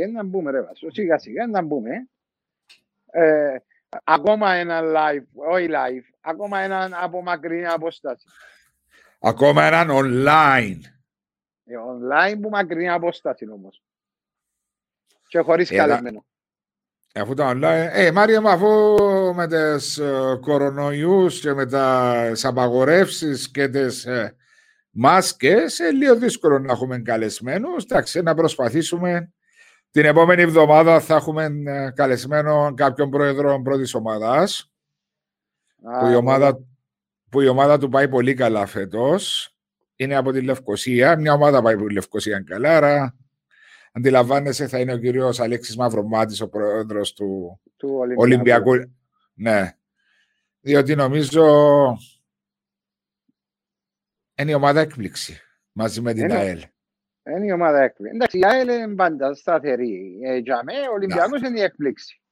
Ε, να μπούμε ρε Βάσο, σιγά σιγά να μπούμε. Ε, ακόμα ένα live, όχι live, ακόμα ένα από μακρινή απόσταση. Ακόμα έναν online. Ε, online που μακρινή απόσταση όμως. Και χωρίς Έλα. καλεσμένο. Αφού τα online. Ε, Μάρια μου, αφού με τις ε, κορονοϊούς και με τις απαγορεύσεις και τις ε, μάσκες, ε, λίγο δύσκολο να έχουμε καλεσμένους. Εντάξει, να προσπαθήσουμε. Την επόμενη εβδομάδα θα έχουμε ε, καλεσμένο κάποιον πρόεδρο πρώτης ομάδας, που η, Α, ομάδα, που η ομάδα του πάει πολύ καλά φέτος. Είναι από τη Λευκοσία. Μια ομάδα πάει από τη Λευκοσία καλά, άρα αντιλαμβάνεσαι θα είναι ο κύριος Αλέξης Μαυρομάτης, ο πρόεδρος του του Ολυμπιακού. Ολυμπιακού. Ναι. Διότι νομίζω είναι η ομάδα έκπληξη μαζί με την Είναι. ΑΕΛ. Είναι η ομάδα έκπληξη. Εντάξει, η ΑΕΛ είναι πάντα σταθερή. Ε, για μέ, ο Ολυμπιακός είναι η έκπληξη.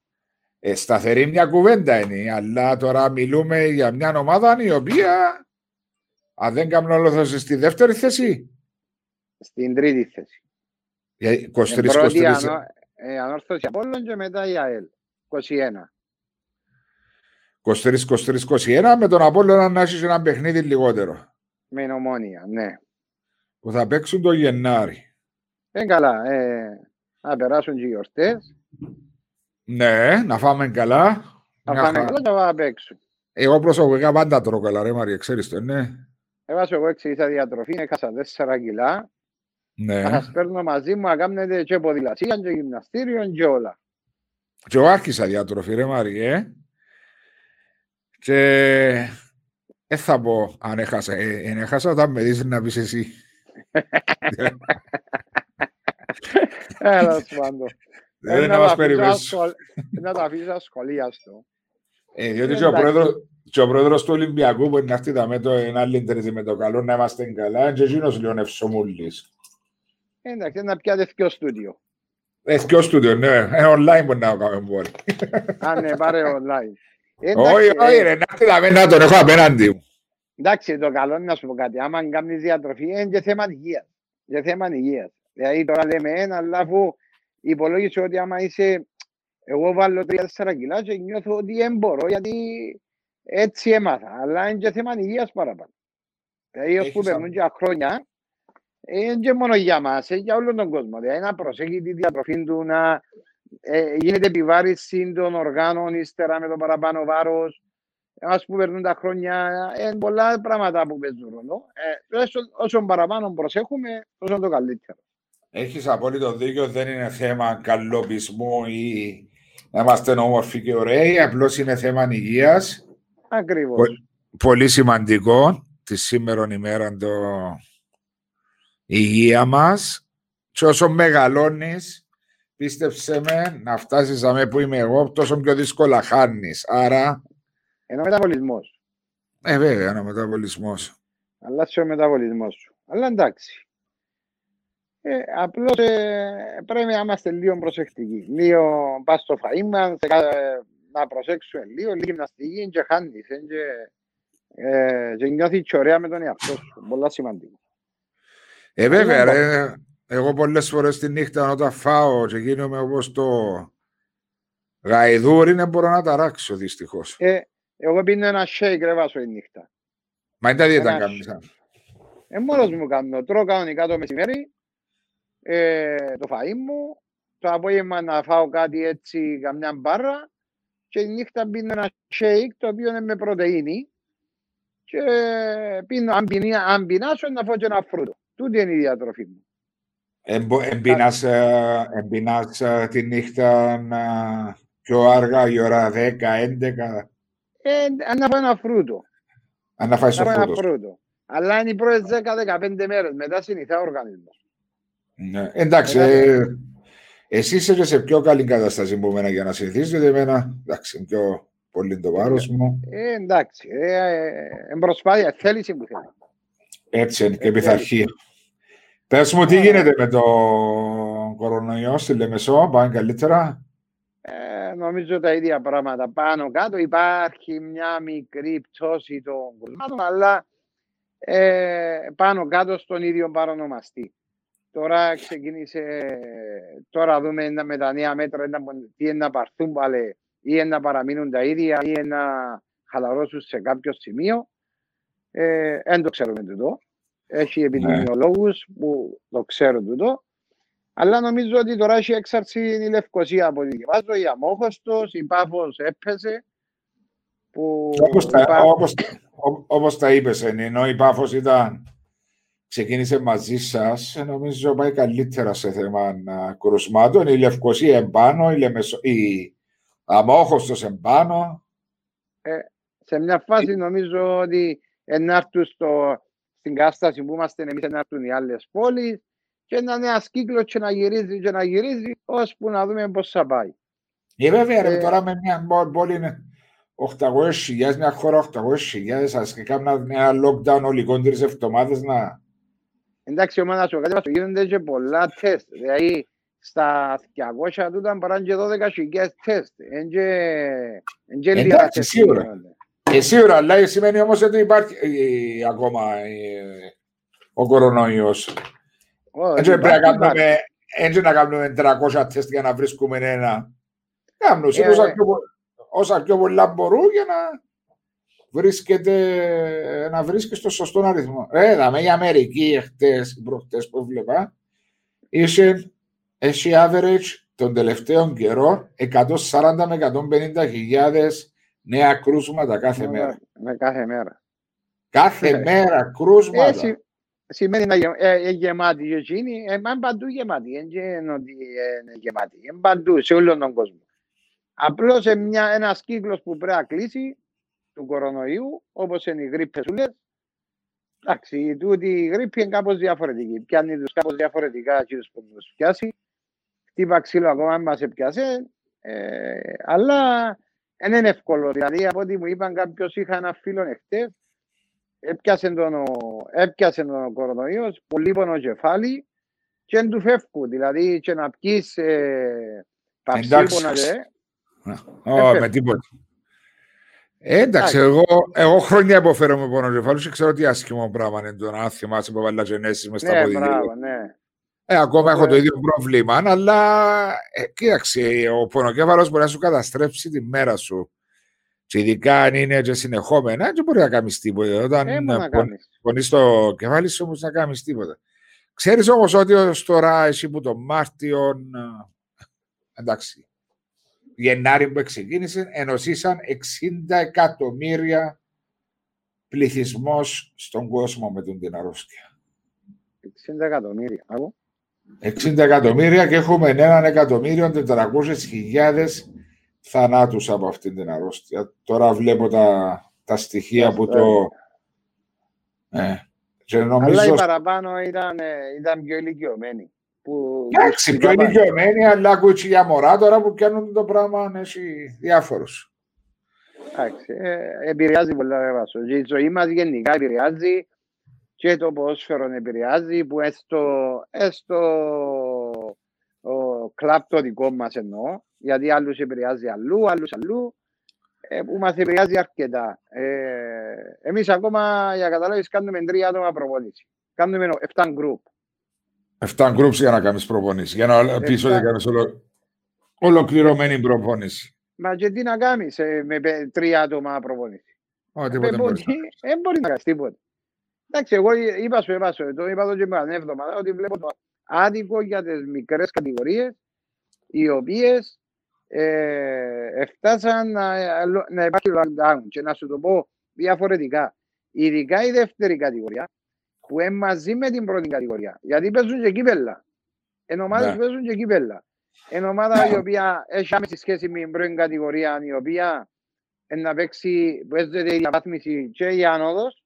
Ε, σταθερή μια κουβέντα είναι, αλλά τώρα μιλούμε για μια ομάδα η οποία, αν δεν κάνω λάθος, στη δεύτερη θέση. Στην τρίτη θέση. Για Ε, πρώτη 23-23. ανώ- ε, ανόρθωση Απόλλων και μετά η ΑΕΛ. 21. 23-23-21 με τον Απόλλωνα να έχεις ένα παιχνίδι λιγότερο. Με την ομόνια, ναι. Που θα παίξουν το Γενάρη. Ε, καλά. Ε, να περάσουν και οι γιορτές. Ναι, να φάμε καλά. Θα Μια φάνε χα- καλά και θα παίξουν. Εγώ προσωπικά πάντα τρώω καλά, ρε Μαρία, ξέρεις το, ναι. Έβασα εγώ εξήγησα διατροφή, έχασα 4 κιλά. Ναι. Θα σας παίρνω μαζί μου να κάνετε και ποδηλασία και γυμναστήριο και όλα. Και εγώ άρχισα διατροφή, ρε Μαριέ. Και δεν θα πω αν έχασα. Ε, εν έχασα όταν με δεις να πεις εσύ. Έλα πάντων. Δεν Ε, να τα μας αφήσω περιμένεις. ασχολ- Να τα αφήσω ασχολίαστο. Ε, διότι και ο, Εντάξει. πρόεδρος, και ο πρόεδρος του Ολυμπιακού που είναι αυτή τα με το ένα άλλη τρίτη με το καλό να είμαστε καλά και εκείνος λίγο ευσομούλης. Εντάξει, να πιάτε δυο στούντιο. Ε, ποιο στούντιο, ναι. Ε, online μπορεί να κάνουμε μπορεί. Αν ναι, πάρε online. Ε, Όχι, εντάξει, όχι ε, ρε, να έρθει τα με να τον έχω απέναντι μου. Εντάξει, το καλό είναι να σου πω κάτι. Άμα κάνεις διατροφή, είναι και θέμα υγείας. Και θέμα υγείας. Δηλαδή τώρα λέμε ένα, αλλά αφού υπολόγισε ότι άμα είσαι... Εγώ βάλω 3-4 κιλά και νιώθω ότι δεν μπορώ, γιατί έτσι έμαθα. Αλλά είναι και θέμα υγείας παραπάνω. Δηλαδή, ως που Έχεις περνούν α- και χρόνια, ε, είναι και μόνο για μας, ε, για όλον τον κόσμο. Δηλαδή, να προσέχει τη διατροφή του, να ε, γίνεται επιβάρηση των οργάνων ύστερα με το παραπάνω βάρος. Ας που περνούν τα χρόνια, είναι πολλά πράγματα που παίζουν ρόλο. Ε, όσο, όσο παραπάνω προσέχουμε, τόσο το καλύτερο. Έχεις απόλυτο δίκιο, δεν είναι θέμα καλοπισμού ή να είμαστε όμορφοι και ωραίοι, απλώς είναι θέμα υγείας. Ακριβώς. Πολύ σημαντικό τη σήμερα ημέρα το η υγεία μας και όσο μεγαλώνεις, πίστεψέ με, να φτάσεις αμέ που είμαι εγώ, τόσο πιο δύσκολα χάνεις. Άρα, Ενώ ο μεταβολισμός. ε βέβαια, είναι ο μεταβολισμός. Αλλάζει ο μεταβολισμός σου. Αλλά εντάξει. Ε, απλώς ε, πρέπει να είμαστε λίγο προσεκτικοί. Λίγο πας στο φαΐ μας, σε κα- να προσέξουμε λίγο, λίγη γυμναστική και χάνεις. ε, Και, ε, και νιώθεις και ωραία με τον εαυτό σου. Πολλά σημαντικό. Ε, βέβαια, Ναι, ρε, εγώ πολλές φορές τη νύχτα όταν φάω και γίνομαι όπως το γαϊδούρι, δεν μπορώ να ταράξω δυστυχώς. Ε, εγώ πίνω ένα shake ρε βάσο η νύχτα. Μα είναι τα δίαιτα Ένα κάνεις. α. Ε, μόνος μου κάνω. Τρώω κανονικά το μεσημέρι, ε, το φαΐ μου, το απόγευμα να φάω κάτι έτσι, καμιά μπάρα και η νύχτα πίνω ένα shake το οποίο είναι με πρωτεΐνη και πίνω, αν, πεινά, αν πεινάσω να φάω και ένα φρούτο. Τούτη είναι η διατροφή μου. Εμπο- Εμπίνας, ε, εμπίνας ε, τη νύχτα να- πιο αργά, η ώρα 10, 11, Ε, να φάω ένα φρούτο. αν να φάεις Να το φάω ένα φρούτο. φρούτο. Αλλά είναι οι πρώτες 10-15 μέρες, μετά συνηθά ο οργανισμός. Ναι. Εντάξει, Μετά- ε, εσύ είσαι και σε πιο καλή κατάσταση από μένα για να συνηθίσεις, γιατί εμένα, εντάξει, είναι πιο πολύ το βάρος μου. Ε, εντάξει, ε, ε, ε, προσπάθεια, θέληση που θέλει. Έτσι είναι και Ε, πειθαρχία. Πες μου, τι Ε, γίνεται με το κορονοϊό στη Λεμεσό, πάνε καλύτερα. Ε, νομίζω τα ίδια πράγματα. Πάνω κάτω υπάρχει μια μικρή πτώση των κρουσμάτων, αλλά ε, πάνω κάτω στον ίδιο παρονομαστή. Τώρα ξεκίνησε, τώρα δούμε με τα νέα μέτρα τι είναι να παρθούν πάλι ή να παραμείνουν τα ίδια ή να χαλαρώσουν σε κάποιο σημείο. Δεν ε, το ξέρουμε τούτο. Έχει ναι. επιδημιολόγους που το ξέρουν τούτο. Αλλά νομίζω ότι τώρα έχει έξαρση η Λευκοσία από την Κεβάζο, η Αμόχωστος, η Πάφος έπαιζε. Που όπως, τα, όπως, όπως τα είπες, ενώ η Πάφος ήταν, ξεκίνησε μαζί σας, νομίζω πάει καλύτερα σε θέμα κρουσμάτων. Η Λευκοσία εμπάνω, η, Λεμεσο, η Αμόχωστος εμπάνω. Ε, σε μια φάση νομίζω ότι ενάρτουν στο, στην κάσταση που είμαστε εμείς ενάρτουν οι άλλες πόλεις και να είναι ένας κύκλος και να γυρίζει και να γυρίζει ώσπου να δούμε πώς θα πάει. Ε, βέβαια, ε, τώρα με μια πόλη είναι 800.000, μια χώρα 800.000, ας και κάνουν ένα lockdown όλοι κόντρες εβδομάδες να... Εντάξει, ομάδα σου, κάτι γίνονται και πολλά τεστ. Δηλαδή, στα 200 του ήταν παρά και 12 τεστ. Εντάξει, σίγουρα. Και σίγουρα, αλλά σημαίνει όμως ότι υπάρχει ε, ακόμα ε, ο κορονοϊός. Έτσι να κάνουμε 300 τεστ για να βρίσκουμε ένα. Κάνουν ε, όσα πιο πολλά μπορούν για να βρίσκεται, να βρίσκεις στο σωστό αριθμό. Ε, δαμε η Αμερική χτες, προχτές που βλέπα, είσαι, έχει average τον τελευταίο καιρό 140 με 150 χιλιάδες νέα κρούσματα κάθε μέρα. Με κάθε μέρα. Κάθε μέρα κρούσματα σημαίνει να είναι γεμάτη η εκείνη, είναι παντού γεμάτη, δεν είναι ότι είναι γεμάτη, είναι παντού σε όλο τον κόσμο. Απλώς ένας κύκλος που πρέπει να κλείσει του κορονοϊού, όπως είναι οι γρήπες ούλες, εντάξει, τούτη η γρήπη είναι κάπως διαφορετική, πιάνει τους κάπως διαφορετικά και τους που τους πιάσει, χτύπα ξύλο ακόμα μας πιάσε, ε, αλλά δεν είναι εύκολο, δηλαδή από ό,τι μου είπαν κάποιος είχα ένα φίλο εχθές, έπιασε τον, έπιασε τον κορονοϊός, πολύ πόνο κεφάλι και δεν του φεύγουν. Δηλαδή και να πεις ε, παυσίπονα Όχι, με τίποτα. Ε, εντάξει, εγώ, εγώ χρόνια υποφέρω με πόνο κεφάλι και ξέρω τι άσχημο πράγμα είναι το να θυμάσαι από βαλατζενέσεις μες στα ναι, Μπράβο, ναι. Ε, ακόμα έχω το ίδιο πρόβλημα, αλλά ε, κοίταξε, ο πονοκέφαλος μπορεί να σου καταστρέψει τη μέρα σου. Και ειδικά αν είναι και συνεχόμενα, δεν μπορεί να κάνεις τίποτα. Όταν ε, πονείς το κεφάλι σου, όμως να κάνεις τίποτα. Ξέρεις όμως ότι ω τώρα, εσύ που το Μάρτιο. Εντάξει. Γενάρη που ξεκίνησε, ενωσήσαν 60 εκατομμύρια πληθυσμός στον κόσμο με την αρρώστια. 60 εκατομμύρια. 60 εκατομμύρια και έχουμε έναν εκατομμύριο 400.000 θανάτους από αυτήν την αρρώστια. Τώρα βλέπω τα, τα στοιχεία που το... Ε, και νομίζω... Αλλά οι παραπάνω ήταν, ε, ήταν πιο ηλικιωμένοι. Εντάξει, πιο ηλικιωμένοι, αλλά ακούω για μωρά τώρα που κάνουν το πράγμα έχει διάφορους. Εντάξει, ε, επηρεάζει πολλά βάσο. Η ζωή μας γενικά επηρεάζει και το ποδόσφαιρο επηρεάζει που έστω, έστω ο κλαπ το δικό μας εννοώ γιατί άλλους επηρεάζει αλλού, άλλους αλλού, ε, που μας επηρεάζει αρκετά. Ε, εμείς ακόμα, για καταλάβεις, κάνουμε τρία άτομα προπονήσεις. Κάνουμε 7 γκρουπ. 7 γκρουπ για να κάνεις προπονήσεις, για να πεις ότι κάνεις ολο... ολοκληρωμένη προπονήση. Μα και τι να κάνεις ε, με τρία άτομα προπονήσεις. Όχι, τίποτα δεν μπορεί. Δεν μπορεί να κάνεις τίποτα. Εντάξει, εγώ είπα σου, είπα σου, το είπα εδώ και μια εβδομάδα, ότι βλέπω το άδικο για τις μικρές κατηγορίες, οι οποίες ε, εφτάσαν να, να υπάρχει lockdown και να σου το πω διαφορετικά. Ειδικά η δεύτερη κατηγορία που είναι μαζί με την πρώτη κατηγορία. Γιατί παίζουν και κύπελα. Εν ομάδες yeah. παίζουν και κύπελα. Εν ομάδα η οποία έχει άμεση σχέση με την πρώτη κατηγορία η οποία να παίξει, παίζεται η διαβάθμιση και η άνοδος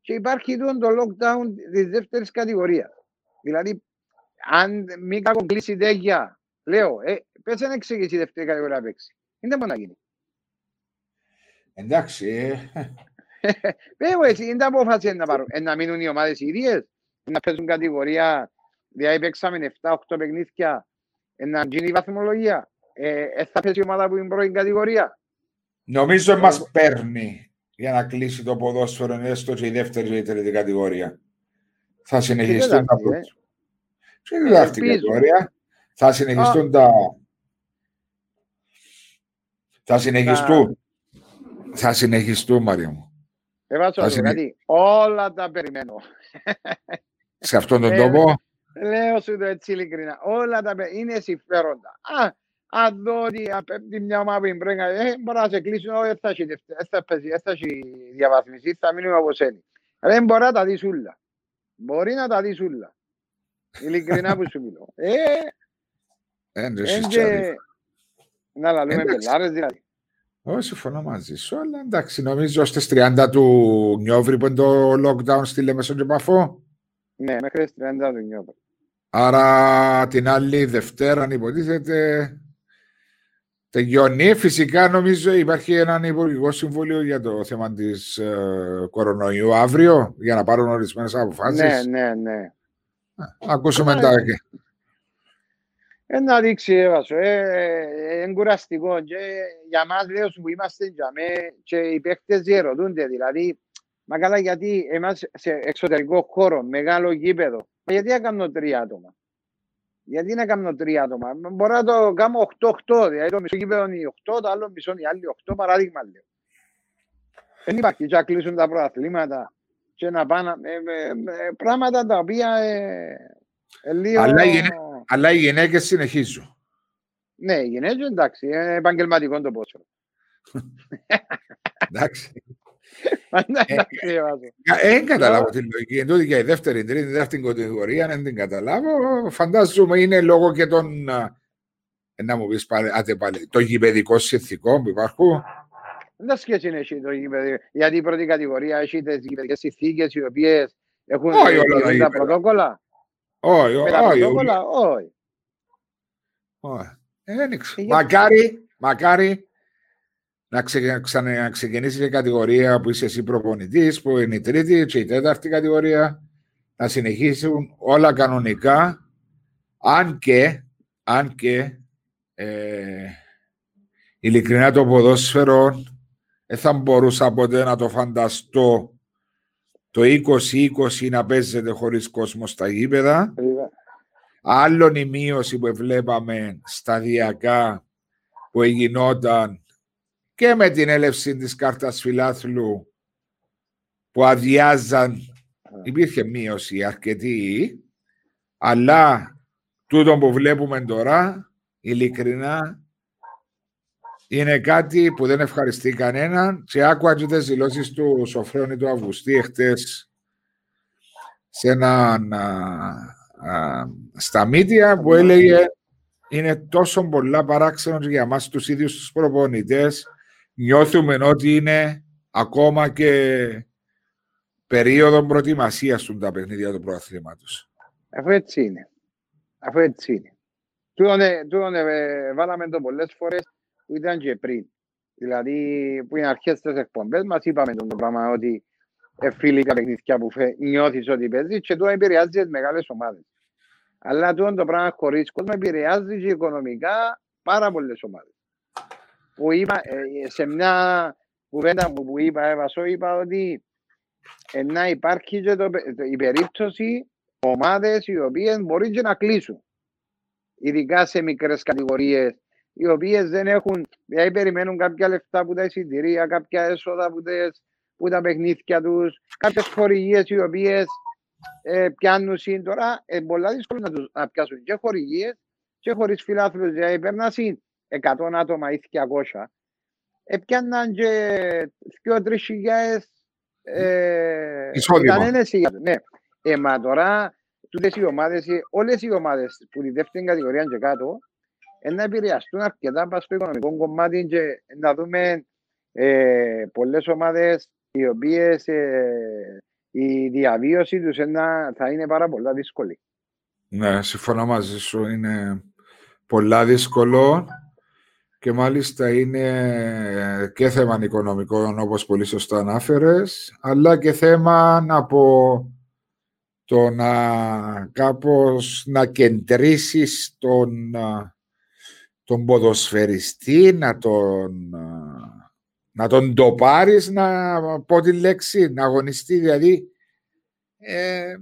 και υπάρχει το lockdown της δεύτερης κατηγορίας. Δηλαδή, αν μην κακό κλείσει τέτοια, λέω, ε, Πες να εξηγήσει η δεύτερη κατηγορία να παίξει. Είναι μόνο να γίνει. Εντάξει. Βέβαια, εσύ είναι απόφαση να, πάρουν, να μείνουν οι ομάδες ίδιες, να παίζουν κατηγορία, δηλαδή παίξαμε 7-8 παιχνίδια, να γίνει η βαθμολογία. Ε, ε, θα παίζει η ομάδα που είναι πρώτη κατηγορία. Νομίζω ε, μας παίρνει για να κλείσει το ποδόσφαιρο έστω και η δεύτερη και η τρίτη κατηγορία. Θα συνεχιστούν να Σε τέταρτη Ελπίζω. κατηγορία. Θα συνεχιστούν τα... Θα συνεχιστούν. Θα συνεχιστούν, Μαρία μου. Εβάσο Θα το συνε- κάτι. Όλα τα περιμένω. Σε αυτόν τον Ε, τόπο; Λέω σου το έτσι ειλικρινά. Όλα τα πε- είναι συμφέροντα. Α, αν δω ότι απέμπτει μια ομάδα που πρέπει να ε, μπορεί να σε κλείσουν, όχι, δεν θα έχει δευτε- δεν θα παίζει, δεν θα έχει διαβάθμιση, θα μείνουμε όπως είναι. Δεν μπορεί να τα δεις ούλα. Μπορεί να τα δεις ούλα. Ειλικρινά που σου μιλώ. Ε, Ε, δεν εν έχεις και... τσάρι. Να λαλούμε Εντάξει. πελάρες δηλαδή. Όχι, συμφωνώ μαζί σου, αλλά εντάξει, νομίζω στις 30 του Νιόβρη που είναι το lockdown στη Λέμεσον και Παφό. Ναι, μέχρι τις 30 του νιώθω. Άρα την άλλη Δευτέρα, αν υποτίθεται, τελειώνει. Φυσικά νομίζω υπάρχει ένα υπουργικό συμβούλιο για το θέμα της ε, κορονοϊού αύριο, για να πάρουν ορισμένες αποφάσεις. Ναι, ναι, ναι. Να ακούσουμε Ναι. τα... Ε, να δείξει έβασο. Ε, ε, είναι κουραστικό. Και για μας λέω σου που είμαστε για με, και οι παίκτες διερωτούνται. Δηλαδή, μα καλά γιατί εμάς σε εξωτερικό χώρο, μεγάλο γήπεδο, μα γιατί να κάνω τρία άτομα. Γιατί να κάνω τρία άτομα. Μα Μπορώ να το κάνω 8-8. Δηλαδή το μισό γήπεδο είναι 8, το άλλο μισό είναι οι άλλοι 8. Παράδειγμα λέω. Δεν υπάρχει και να κλείσουν τα προαθλήματα και να πάνε ε, ε, ε, πράγματα τα οποία ε, ε, λίγο... Αλλά οι γυναί- Αλλά οι γυναίκες συνεχίζουν. Ναι, οι γυναίκες εντάξει, είναι επαγγελματικό το πόσο. Εντάξει. Εντάξει, έβαζω. Δεν καταλάβω τη λογική. Εν τούτη για η δεύτερη, τρίτη, δεύτερη κατηγορία, δεν την καταλάβω. Φαντάζομαι είναι λόγω και των. α, ε, Να μου πεις πάλι, άντε πάλι, των γηπαιδικών συνθηκών που υπάρχουν. Δεν σχέση είναι εσύ το γήπεδο, γιατί η πρώτη κατηγορία έχει τις γηπεδικές συνθήκες οι οποίες έχουν Όχι όλα τα τηρούν τα γήπεδα. πρωτόκολλα. Όχι, Με τα όχι, πρωτόκολλα, όχι. όχι. Ε, Δεν ξέρω. Ε, για- Μακάρι, μακάρι να, ξε, ξανε- να ξεκινήσει η κατηγορία που είσαι εσύ προπονητής, που είναι η τρίτη και η τέταρτη κατηγορία, να συνεχίσουν όλα κανονικά, αν και, αν και ε, ειλικρινά το ποδόσφαιρο δεν θα μπορούσα ποτέ να το φανταστώ το 2020 να παίζεται χωρίς κόσμο στα γήπεδα. Άλλον η μείωση που βλέπαμε σταδιακά που γινόταν και με την έλευση της κάρτας φιλάθλου που αδειάζαν. Υπήρχε μείωση αρκετή αλλά τούτο που βλέπουμε τώρα ειλικρινά είναι κάτι που δεν ευχαριστεί κανέναν και άκουα και τις δηλώσεις του Σοφρόνη του Αυγουστή εχθές σε έναν α, α, στα μίδια που έλεγε είναι τόσο πολλά παράξενος για μας τους ίδιους τους προπονητές νιώθουμε ότι είναι ακόμα και περίοδο προετοιμασίας του τα παιχνίδια του προαθλήματος. Αφού έτσι είναι. Αφού έτσι είναι. Τούτον, ε, τούτον, ε, βάλαμε το πολλές φορές που ήταν και πριν. Δηλαδή που είναι αρχές της εκπομπές μας είπαμε το πράγμα ότι ε, φιλικά παιχνίδια που φε, νιώθεις ότι παίζεις και τώρα επηρεάζει τις μεγάλες ομάδες. Αλλά τούτον το πράγμα χωρίς κόσμο επηρεάζει και οικονομικά πάρα πολλές ομάδες. Που είπα, ε, σε μια κουβέντα που, που είπα, έβασο, είπα ότι ε, να υπάρχει και το, το- η περίπτωση ομάδες οι οποίες μπορεί και να κλείσουν. Ειδικά σε μικρές κατηγορίες οι οποίες δεν έχουν, δηλαδή περιμένουν κάποια λεφτά από τα εισιτηρία, κάποια έσοδα από, τις, που τα παιχνίδια τους, κάποιες χορηγίες οι οποίες ε, πιάνουν συν τώρα, ε, πολλά δύσκολο να, τους, να πιάσουν και χορηγίες και χωρίς φιλάθλους, δηλαδή περνά συν 100 άτομα ή 200, ε, πιάνναν και 2-3 χιλιάδες ε, Εισόδημα. ήταν ένας χιλιάδες, ναι. Ε, μα τώρα, τούτες οι ομάδες, ε, όλες οι ομάδες που τη δεύτερη κατηγορία και κάτω, ε, να επηρεαστούν αρκετά πας στο οικονομικό κομμάτι και να δούμε ε, πολλές ομάδες οι οποίες ε, η διαβίωση τους ένα, θα είναι πάρα πολλά δύσκολη. Ναι, συμφωνώ μαζί σου. Είναι πολλά δύσκολο και μάλιστα είναι και θέμα οικονομικών όπως πολύ σωστά ανάφερες αλλά και θέμα από το να κάπως να κεντρήσεις τον, α, τον ποδοσφαιριστή, να τον, α, να τον το πάρεις, να πω τη λέξη, να αγωνιστεί, δηλαδή ε,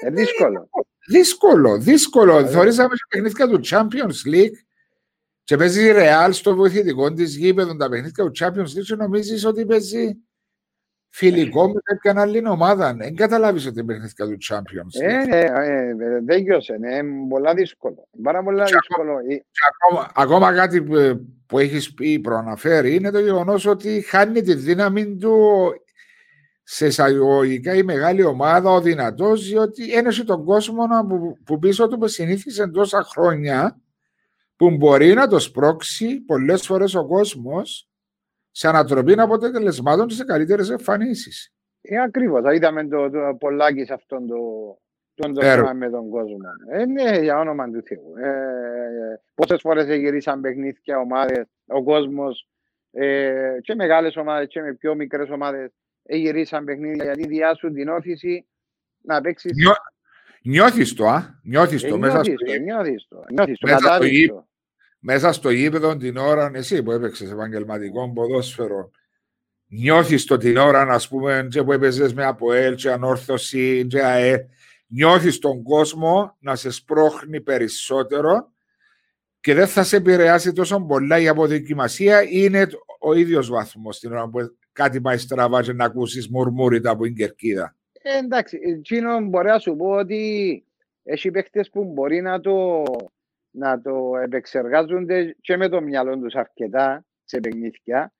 Ε, δύσκολο. Δύσκολο, δύσκολο. Ε, Θεωρήσαμε σε παιχνίδια του Champions League και παίζει η Real στο βοηθητικό της γήπεδο τα παιχνίδια του Champions League και νομίζεις ότι παίζει φιλικό με κάποια άλλη ομάδα. Δεν καταλάβεις ότι παιχνίδια του Champions League. Ε, ε, ε, δεν γιώσε, είναι πολλά δύσκολο. Πάρα πολλά δύσκολο. Ακόμα, ακόμα κάτι που, που έχεις πει προαναφέρει είναι το γεγονός ότι χάνει τη δύναμη του σε εισαγωγικά η μεγάλη ομάδα, ο δυνατός, διότι ένωσε τον κόσμο που, που πίσω του που συνήθισε τόσα χρόνια που μπορεί να το σπρώξει πολλές φορές ο κόσμος σε ανατροπή αποτελεσμάτων και σε καλύτερες εμφανίσεις. Ε, Ακριβώς. Είδαμε το, το πολλάκι σε αυτόν το, τον το θέμα με τον κόσμο. Ε, ναι, για όνομα του Θεού. Ε, Πόσες φορές γυρίσαν παιχνίδια ομάδες, ο κόσμος ε, και μεγάλες ομάδες και με πιο μικρές ομάδες γυρίσαν παιχνίδια γιατί διάσουν την όθηση να παίξεις. Νιώ... Νιώθεις το, α; Νιώθεις το. Ε, μέσα στο... Νιώθεις το. Νιώθεις το. Μέσα στο, το. Μέσα στο γήπεδο την ώρα, εσύ που έπαιξες επαγγελματικό ποδόσφαιρο, νιώθεις το την ώρα, ας πούμε, και που έπαιζες με ΑΠΟΕΛ, και ανόρθωση, και ΑΕ, νιώθεις τον κόσμο να σε σπρώχνει περισσότερο και δεν θα σε επηρεάσει τόσο πολλά η αποδοκιμασία. Είναι ο ίδιος βαθμός την ώρα που κάτι πάει στραβά και να ακούσεις μουρμούριτα από την κερκίδα. Ε, εντάξει, εκείνο μπορεί να σου πω ότι έχει παίχτες που μπορεί να το, να το επεξεργάζονται και με το μυαλό τους αρκετά σε παιχνίδια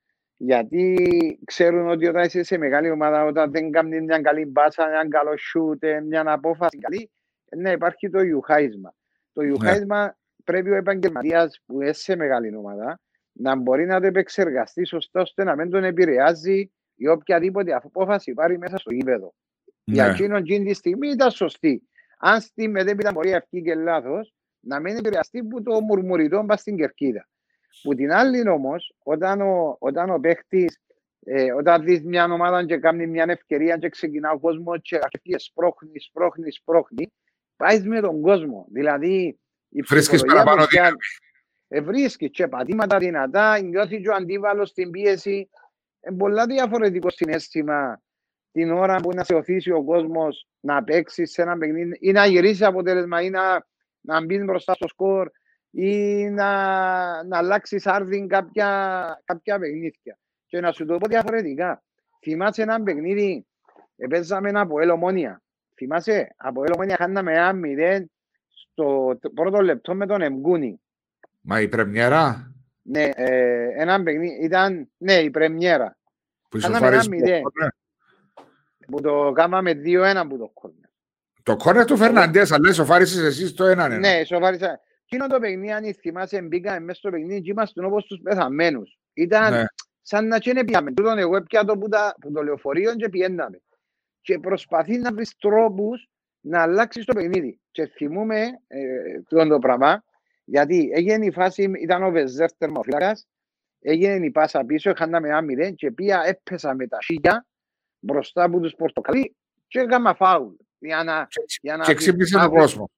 γιατί ξέρουν ότι όταν είσαι σε μεγάλη ομάδα, όταν δεν κάνει μια καλή μπάσα, ένα καλό σούτ, μια απόφαση καλή, ναι, υπάρχει το ιουχάισμα. Το ιουχάισμα ναι. πρέπει ο επαγγελματίας που είναι σε μεγάλη ομάδα να μπορεί να το επεξεργαστεί σωστά ώστε να μην τον επηρεάζει ή οποιαδήποτε απόφαση πάρει μέσα στο γήπεδο. Ναι. Για εκείνον εκείνη τη στιγμή ήταν σωστή. Αν στη μετέπειτα μπορεί αυτή και λάθος, να μην επηρεαστεί που το μουρμουριτό μπας στην κερκίδα. Που την άλλη όμως, όταν ο, όταν ο παίχτης, ε, όταν δεις μια ομάδα και κάνει μια ευκαιρία και ξεκινά ο κόσμος και αρχίζει σπρώχνει, σπρώχνει, σπρώχνει, πάεις με τον κόσμο. Δηλαδή, η Βρίσκεις παραπάνω δύναμη βρίσκεις και πατήματα δυνατά, νιώθεις και ο αντίβαλος στην πίεση. Είναι πολλά διαφορετικό συνέστημα την ώρα που να σε οθήσει ο κόσμος να παίξεις σε ένα παιχνίδι ή να γυρίσεις αποτέλεσμα ή να, να μπεις μπροστά στο σκορ ή να, να αλλάξεις άρδιν κάποια, κάποια παιχνίδια. Και να σου το πω διαφορετικά. Θυμάσαι ένα παιχνίδι, παίζαμε ένα από ελομόνια. Θυμάσαι, από ελομόνια χάναμε ένα μηδέν στο πρώτο λεπτό με τον Εμγκούνι. Μα η πρεμιέρα; Ναι, ε, ένα παιχνίδι ήταν, ναι, η πρεμιέρα. Που Κάναμε ένα μηδέν. Που το κάναμε δύο-ένα που το κόρνερ. Το κόρνερ του Φερναντές, αλλά σοφάρισες εσείς το έναν. Ναι, σοφάρισα. Εκείνο το παιχνίδι, αν θυμάσαι, μπήκαμε μέσα στο παιχνίδι και είμαστε όπως τους πεθαμένους. Ήταν ναι. σαν να και πήγαμε. Τούτον εγώ έπια το που, τα, που το λεωφορείο και πιέναμε. Και προσπαθεί να βρεις τρόπους να αλλάξεις το παιχνίδι. Και θυμούμε ε, το πράγμα, γιατί έγινε η φάση, ήταν ο Βεζέρ τερμοφύλακας, έγινε η πάσα πίσω, χάναμε ένα μηδέν και πια έπεσα με τα σίγια μπροστά από τους Πορτοκαλί και έκανα φάουλ. Για να, για να και ξύπνησε τον κόσμο.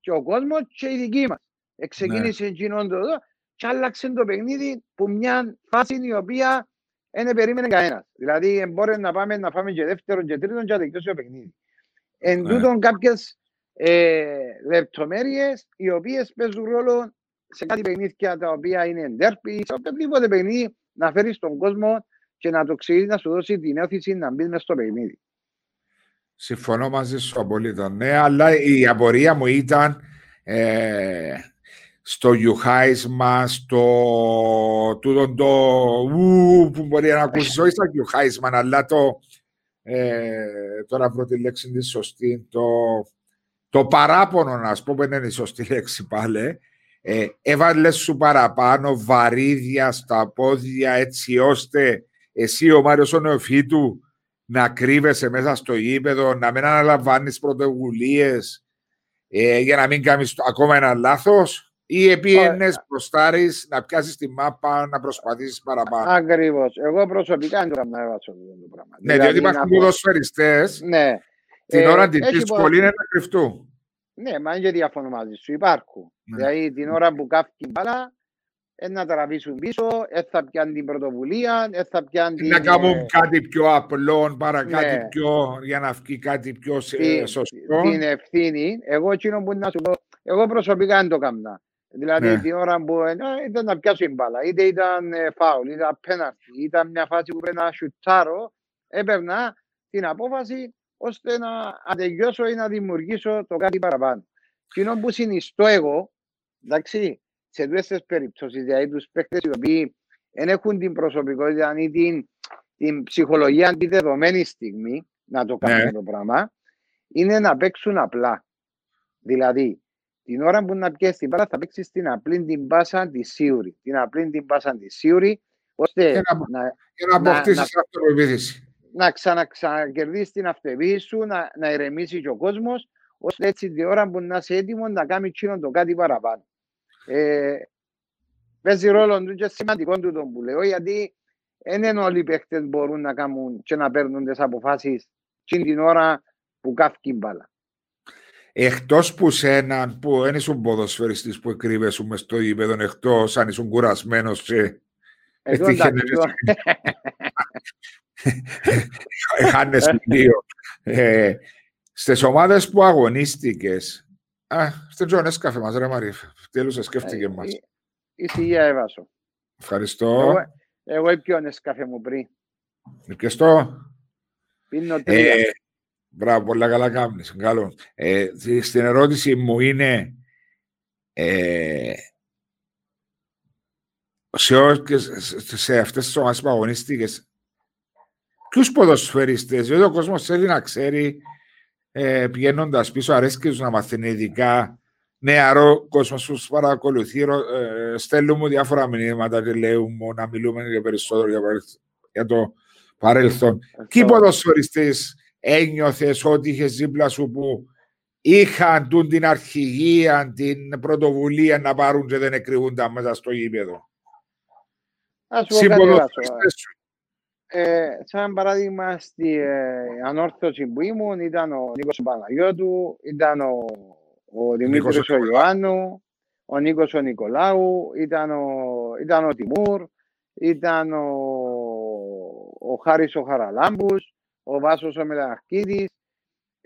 Και ο κόσμος και η δική μας. Εξεκίνησε ναι. εκείνον το εδώ και άλλαξε το παιχνίδι που μια φάση η οποία δεν περίμενε κανένας. Δηλαδή, μπορεί να πάμε να φάμε και δεύτερον και τρίτον και να τελειώσει το παιχνίδι. Εν ναι. τούτον κάποιες ε, λεπτομέρειες οι οποίες παίζουν ρόλο σε κάτι παιχνίδια τα οποία είναι εντέρπι, σε οποιοδήποτε παιχνίδι να φέρεις τον κόσμο και να το ξέρεις να σου δώσει την όθηση να μπεις μέσα στο παιχνίδι. Συμφωνώ μαζί σου απολύτω. Ναι, αλλά η απορία μου ήταν ε, στο γιουχάισμα, στο τούτο το ου, που μπορεί να ακούσεις, όχι στο γιουχάισμα, αλλά το ε, τώρα βρω τη λέξη τη σωστή, το το παράπονο, να πούμε, που είναι η σωστή λέξη πάλι, ε, έβαλε σου παραπάνω βαρύδια στα πόδια έτσι ώστε εσύ ο Μάριος ο Νεοφύτου να κρύβεσαι μέσα στο γήπεδο, να μην αναλαμβάνεις πρωτοβουλίες ε, για να μην κάνεις ακόμα ένα λάθος ή επίενες προστάρεις να πιάσεις τη μάπα να προσπαθήσεις παραπάνω. Ακριβώς. Εγώ προσωπικά δεν το κάνω αυτό το πράγμα. Ναι, διότι δηλαδή υπάρχουν ποδοσφαιριστές ναι. Την ε, ώρα την δύσκολη είναι να κρυφτούν. Ναι, μα είναι και διαφωνώ μαζί σου. Υπάρχουν. Ναι. Δηλαδή την ώρα που κάφει μπάλα, ε, να τραβήσουν πίσω, ε, θα πιάνουν την πρωτοβουλία, ε, θα πιάνουν την... Να κάνουν κάτι πιο απλό, παρά Ναι. κάτι πιο, για να βγει κάτι πιο σε- τη- σωστό. την ευθύνη. Εγώ εκείνο που να σου πω, εγώ προσωπικά δεν το έκανα. Δηλαδή Ναι. την ώρα που ε, ήταν να πιάσω την μπάλα, είτε ήταν ε, φάουλ, είτε ήταν πέναρτη, ήταν μια φάση που πρέπει να σουτάρω, έπαιρνα την απόφαση ώστε να αντεγιώσω ή να δημιουργήσω το κάτι παραπάνω. Εκείνο που συνιστώ εγώ, εντάξει, σε αυτές τις περιπτώσεις, δηλαδή τους παίκτες οι οποίοι δεν έχουν την προσωπικότητα ή την, την ψυχολογία τη δεδομένη στιγμή να το κάνουν Ναι. το πράγμα, είναι να παίξουν απλά. Δηλαδή, την ώρα που να πιέσεις την μπάλα θα παίξεις την απλή την πάσα της σίουρη. Την απλή την πάσα της σίουρη, ώστε Και να- να, Για να να- αποκτήσεις αυτοπεποίθηση. να ξαναξακερδίσει την αυτοεπίθεση σου, να, να ηρεμήσει και ο κόσμος, ώστε έτσι την ώρα που να είσαι έτοιμος να κάνεις εκείνο το κάτι παραπάνω. Ε, παίζει ρόλο του και σημαντικό του το που λέω, γιατί δεν είναι όλοι οι παίχτες μπορούν να κάνουν και να παίρνουν τις αποφάσεις εκείνη την ώρα που καύκει η μπάλα. Εκτός που σένα, που δεν ήσουν ποδοσφαιριστής που εκρύβεσαι μες στο γήπεδο, εκτός αν ήσουν κουρασμένος και Εδώ Έτυχε εντάξει, να εδώ- χάνες λίγο. Ε, στις ομάδες που αγωνίστηκες, α, στην Τζον έσκαφε μας ρε Μαρή, τέλος σε σκέφτηκε μας. η- η σιγεία έβασο. Ευχαριστώ. Εγώ, εγώ έπιονε καφέ μου πριν. Και στο, Πίνω τρία. ε, μπράβο, πολλά καλά κάνεις. Καλό. Ε, στη- στην ερώτηση μου είναι, ε, σε, ό- και σε, σε αυτές τις ομάδες που αγωνίστηκες, ποιους ποδοσφαιριστές, γιατί ο κόσμος θέλει να ξέρει ε, πηγαίνοντας πίσω, αρέσκει τους να μαθαίνει ειδικά νεαρό κόσμο που τους παρακολουθεί, ρω- ε, στέλνουν μου διάφορα μηνύματα και λέουν μου να μιλούμε για περισσότερο για, παρελθ- για το παρελθόν. Ποιοι Αυτό. ποδοσφαιριστές ένιωθες ότι είχες δίπλα σου που είχαν τούν την αρχηγία, την πρωτοβουλία να πάρουν και δεν εκρυβούνταν μέσα στο γήπεδο; Ας σου πω κάτι, Βάσο. Συμποδοσφαιριστές σου. Ε, σαν παράδειγμα, στη ε, ανόρθωση που ήμουν ήταν ο Νίκος Παναγιώτου, ήταν ο, ο Δημήτρης Νίκος ο ο Ιωάννου, ο Νίκος ο Νικολάου, ήταν ο, ήταν ο Τιμούρ, ήταν ο, ο Χάρης ο Χαραλάμπους, ο Βάσος ο Μεταρχίδης,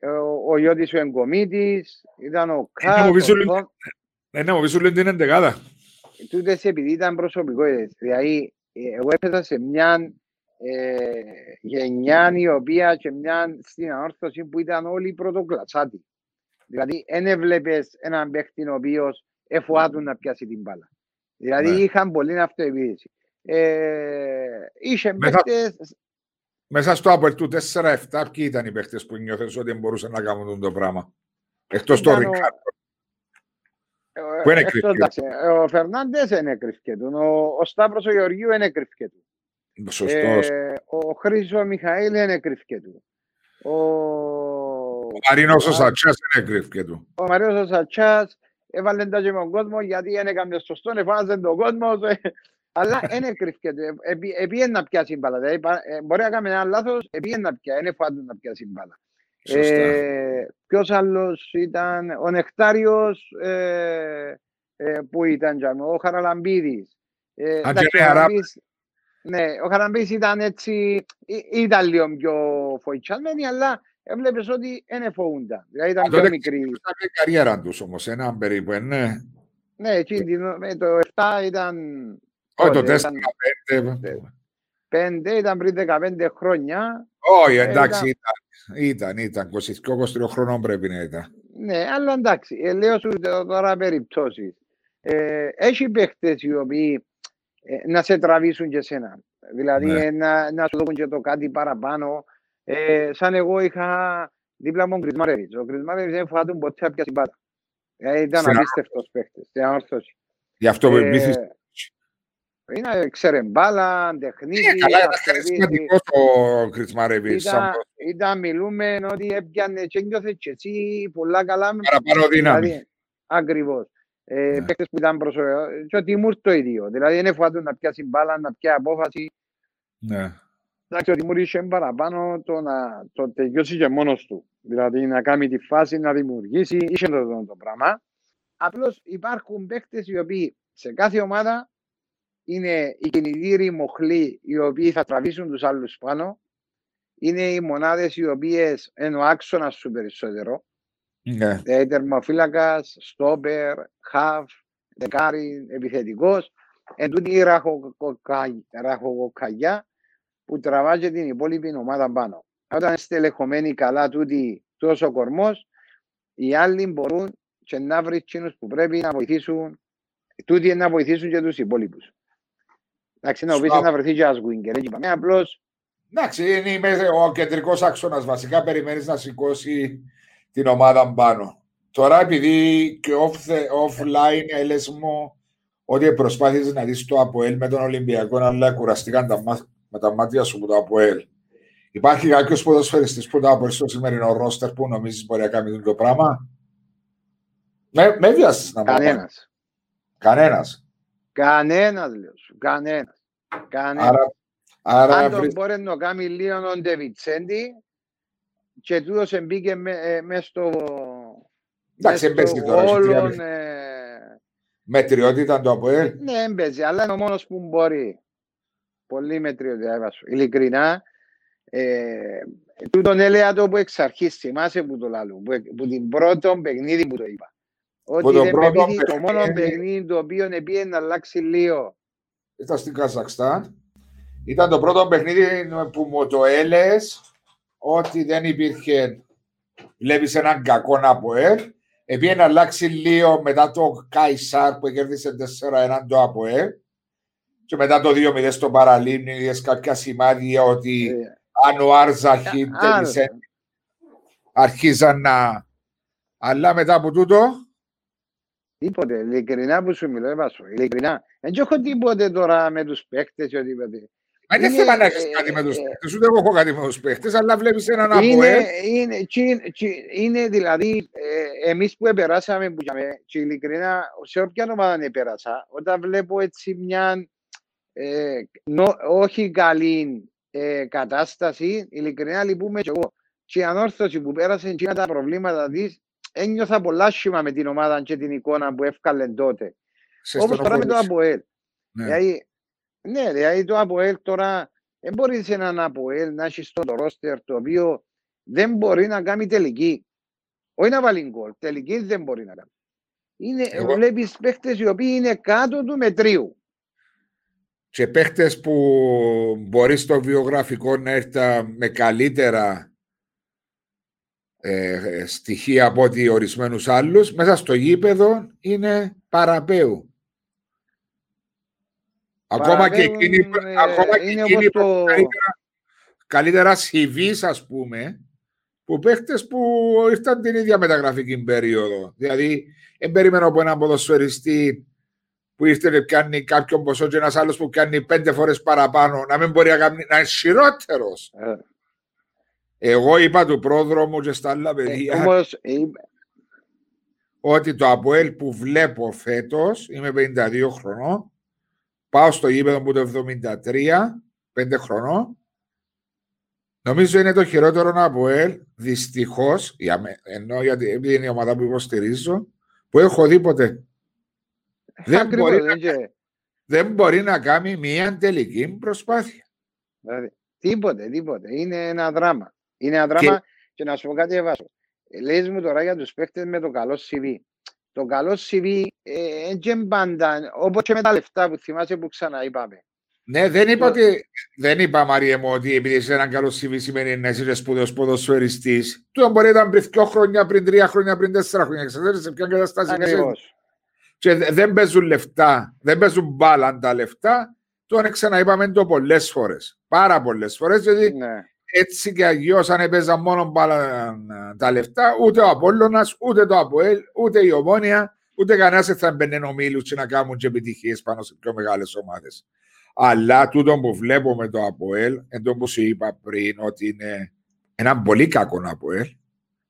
ο, ο Γιώτης ο Εγκομίτης, ήταν ο Κάτ, μου ο πεις όλοι- Θο- Ναι, ναι, μου πεις όλη την εντεκάδα. τούτες επειδή ήταν προσωπικότητες. Δηλαδή, ε, εγώ έπαιζα σε μια ε, γενιά η οποία και μια στην ανόρθωση που ήταν όλοι πρωτοκλατσάτοι. Δηλαδή, δεν έβλεπες έναν παίχτη ο οποίος εφοάτουν να πιάσει την μπάλα. Δηλαδή, Ναι. είχαν πολύ αυτοεπίθεση. Ε, είχε Μετά- παίχτες, Μέσα στο Apple του 4-7, ποιοι ήταν οι παίχτες που νιώθες ότι μπορούσαν να κάνουν το πράγμα; Εκτός το Ήταν ο- Ρικάρδο. ε, Πού είναι εκτός, κρυφκή. εντάξει, ο Φερνάντες δεν έκρυφκε του, ο, ο Σταύρος ο Γεωργίου δεν έκρυφκε του. Σωστός. Ε, ο Χρήσο Μιχαήλ δεν έκρυφκε του. Ο, Ο Μαρίνος ο Σατσάς δεν έκρυφκε του. ο Μαρίος ο Σατσάς έβαλε τα και με τον κόσμο γιατί δεν έκανε σωστό, εφάναζε τον κόσμο. ε, Αλλά δεν έκρυφκε του. Επίεν να πιάσει μπάλα. Δηλαδή, πα- ε, μπορεί να κάνει ένα λάθος, επίεν να πιάσει, δεν εφάναζε να πιάσει μπάλα. Σωστά. Ε, Ποιος άλλος ήταν, ο Νεκτάριος ε, ε, που ήταν, τζάμε, ο Χαραλαμπίδης. Ε, Αν εντάξει, και ο είναι Αράπ- Χαραλαμπίδης- ναι, ο Χαραλαμπίδης ήταν έτσι, ή- ήταν λίγο πιο φοητσιασμένοι, αλλά έβλεπες ότι δεν εφοούνταν. Δηλαδή ήταν πιο Τότε μικροί. Ήταν η καριέρα τους όμως, έναν περίπου, ε, ναι. Ναι, εκείνη την- με το 7 ήταν, Όχι, το Τότε 4-5. πέντε, ήταν πριν 15 χρόνια. Όχι, Ε, εντάξει, ήταν, ήταν, ήταν. 22-23 χρονών πρέπει να ήταν. Ναι, αλλά εντάξει, ε, λέω σου τώρα περιπτώσεις. Ε, έχει παίχτες οι οποίοι ε, να σε τραβήσουν και σένα. Δηλαδή Ναι. ε, να, να σου δώσουν και το κάτι παραπάνω. Ε, σαν εγώ είχα δίπλα μου τον Κρισμάρεβιτς. Ο Κρισμάρεβιτς δεν φοβάται ποτέ να πιάσει μπάτα. Ε, ήταν Στην απίστευτος παίχτης, στην ανόρθωση. Γι' αυτό που Ε, εμπίθησε. είναι, ξέρε μπάλα, Ε, τεχνίτη, καλά, ήταν αυτοεπίθεση. χαρισματικός ο Κρισμάρεβιτς. Ήταν, σαν ήταν μιλούμε ότι έπιανε και νιώθες και εσύ πολλά καλά με Παραπάνω δύναμη. Δηλαδή, ακριβώς. Ε, Ναι. παίκτες που ήταν προσωπικό. Και ο Τιμούρ το ίδιο. Δηλαδή δεν έφαγε να πιάσει μπάλα, να πιάσει απόφαση. Ναι. Εντάξει, ο Τιμούρ είχε παραπάνω το να το τελειώσει και μόνος του. Δηλαδή να κάνει τη φάση, να δημιουργήσει. Είχε το, το, το πράγμα. Απλώς υπάρχουν παίκτες οι οποίοι σε κάθε ομάδα είναι οι κινητήροι μοχλοί οι οποίοι θα τραβήσουν τους άλλους πάνω. Είναι οι μονάδες οι οποίες είναι ο άξονας σου περισσότερο. Ναι. Ε, τερμοφύλακας, στόπερ, χαβ, δεκάρι, επιθετικός. Εν τούτη η ραχοκοκα- ραχοκοκαλιά που τραβάζει την υπόλοιπη ομάδα πάνω. Όταν είναι στελεχωμένοι καλά τούτη τόσος κορμός, οι άλλοι μπορούν και να βρει εκείνους που πρέπει να βοηθήσουν, τούτοι να βοηθήσουν και τους υπόλοιπους. Εντάξει, να πεις Σωστά. να βρεθεί και ένας Γουίνκερ, έτσι είπαμε, απλώς Εντάξει, είναι η μέση- ο κεντρικός άξονας. Βασικά περιμένεις να σηκώσει την ομάδα πάνω. Τώρα, επειδή και off the, offline έλεγες μου ότι προσπάθησες να δεις το ΑΠΟΕΛ με τον Ολυμπιακό, αλλά κουραστήκαν τα, μά- με τα μάτια σου από το ΑΠΟΕΛ. Υπάρχει κάποιος ποδοσφαιριστής που το ΑΠΟΕΛ στο σημερινό ρόστερ που νομίζεις μπορεί να κάνει το πράγμα; Με, με βιάσεις να πω. κανένας. Κανένας. Κανένας, λέω σου, κανένας. Κανένας. Άρα, άρα Αν τον βρεις- μπορείς να κάνει λίγο ο Ντεβιτσέντη και τούτος εμπήκε μες μες στο... εντάξει, μες στο εμπέζει τώρα. έχει τρία όλον, παιχνίδια. ε, Μετριότητα το ΑΠΟΕΛ. Ναι, έμπαιζε, αλλά είναι ο μόνος που μπορεί. Πολύ μετριότητα έβασο. Ειλικρινά, ε, τούτον έλεγα το που εξ αρχής, θυμάσαι που το λάλλω, που, που την πρώτο παιχνίδι που το είπα. Ότι το δεν με πρώτο πείθει το μόνο παιχνίδι- παιχνίδι το οποίο επίε να αλλάξει λίγο. ήταν στην Καζακστάν. Ήταν το πρώτο παιχνίδι που μου το έλεγες ότι δεν υπήρχε. Βλέπεις έναν κακό ΑΠΟΕΛ. Επειδή να αλλάξει λίγο μετά το Καϊσάρ που κέρδισε 4-1 το ΑΠΟΕΛ. Και μετά το 2-0 στο Παραλίμνη, είδες κάποια σημάδια ότι Ε, αν ο Άρζαχη α- τέλεισε, αρχίζαν να... Αλλά μετά από τούτο, Τίποτε, ειλικρινά που σου μιλώ, έβασο. Ειλικρινά. Δεν έχω τίποτε τώρα με τους παίκτες ή οτιδήποτε. δεν είναι Είναι, θέμα να έχεις ε, κάτι με τους ε, παίχτες, ούτε εγώ έχω κάτι με τους παίχτες, αλλά βλέπεις έναν ΑΠΟΕΛ Είναι, είναι, τσι- τσι- είναι δηλαδή, ε, εμείς που επεράσαμε, που είχαμε, και ειλικρινά, σε όποια ομάδα επέρασα, όταν βλέπω έτσι μια ε, νο- όχι καλή ε, κατάσταση, ειλικρινά λυπούμε και εγώ. Και η ανόρθωση που πέρασε εκείνα τα προβλήματα της, ένιωθα πολλά σχήμα με την ομάδα και την εικόνα που έφκαλε τότε. σε Όπως τώρα με το στενοχώρησε. ΑΠΟΕΛ. Ναι. Δηλαδή, ναι, δηλαδή το ΑΠΟΕΛ τώρα δεν μπορείς σε έναν ΑΠΟΕΛ να έχεις στο ρόστερ το οποίο δεν μπορεί να κάνει τελική. Όχι να βάλει γκολ. Τελικής δεν μπορεί να κάνει. Είναι, Εγώ- βλέπεις παίχτες οι οποίοι είναι κάτω του μετρίου. Και παίχτες που μπορείς στο βιογραφικό να έρθει με καλύτερα ε, στοιχεία από ότι ορισμένους άλλους, μέσα στο γήπεδο είναι παραπέου. Ακόμα και Παραπέουν, εκείνοι, που- ε, ακόμα και είναι εκείνοι όπως που έχουν το- καλύτερα, καλύτερα CVs, ας πούμε, που παίχτες που ήρθαν την ίδια μεταγραφική περίοδο. Δηλαδή, δεν περίμενα από έναν ποδοσφαιριστή που ήρθε και κάνει κάποιον ποσό και ένας άλλος που κάνει πέντε φορές παραπάνω να μην μπορεί να, κάνει, να είναι χειρότερος. Ε, Εγώ είπα του πρόδρομου και στα άλλα παιδιά όμως, ε, ότι το ΑΠΟΕΛ που βλέπω φέτος, είμαι 52 χρονών, πάω στο γήπεδο μου το 73, 5 χρονών, νομίζω είναι το χειρότερο ΑΠΟΕΛ, δυστυχώς, για με, ενώ γιατί επειδή είναι η ομάδα που υποστηρίζω, που έχω δει ποτέ. Δεν ακριβώς, μπορεί, δεν να, και- δεν μπορεί να κάνει μια τελική προσπάθεια. δηλαδή, τίποτε, τίποτε. Είναι ένα δράμα. Είναι ένα δράμα και, να σου πω κάτι εβάσω. Λες μου τώρα για τους παίχτες με το καλό CV. Το καλό CV ε, δεν πάντα, όπως και με τα λεφτά που θυμάσαι που ξαναείπαμε. Ναι, δεν είπα, Το- ότι, δεν είπα Μαρία μου ότι επειδή είσαι έναν καλό CV σημαίνει να είσαι σπουδαίος ποδοσφαιριστής. Του μπορεί να ήταν πριν δύο χρόνια, πριν τρία χρόνια, πριν τέσσερα χρόνια. Ξέρετε σε ποια κατάσταση είσαι. Ακριβώς. Και δε- δεν παίζουν λεφτά, δεν παίζουν μπάλα τα λεφτά. Το ξαναείπαμε το πολλές φορές. Πάρα πολλές φορές, γιατί Ναι. έτσι και αγιώς αν έπαιζαν μόνο μπάλα ε, τα λεφτά, ούτε ο Απόλλωνας, ούτε το Αποέλ, ούτε η Ομόνια, ούτε κανένας δεν θα μπαινε ομίλους και να κάνουν και επιτυχίες πάνω σε πιο μεγάλες ομάδες. Αλλά τούτο που βλέπω με το Αποέλ, εντό που σου είπα πριν ότι είναι ένα πολύ κακό Αποέλ,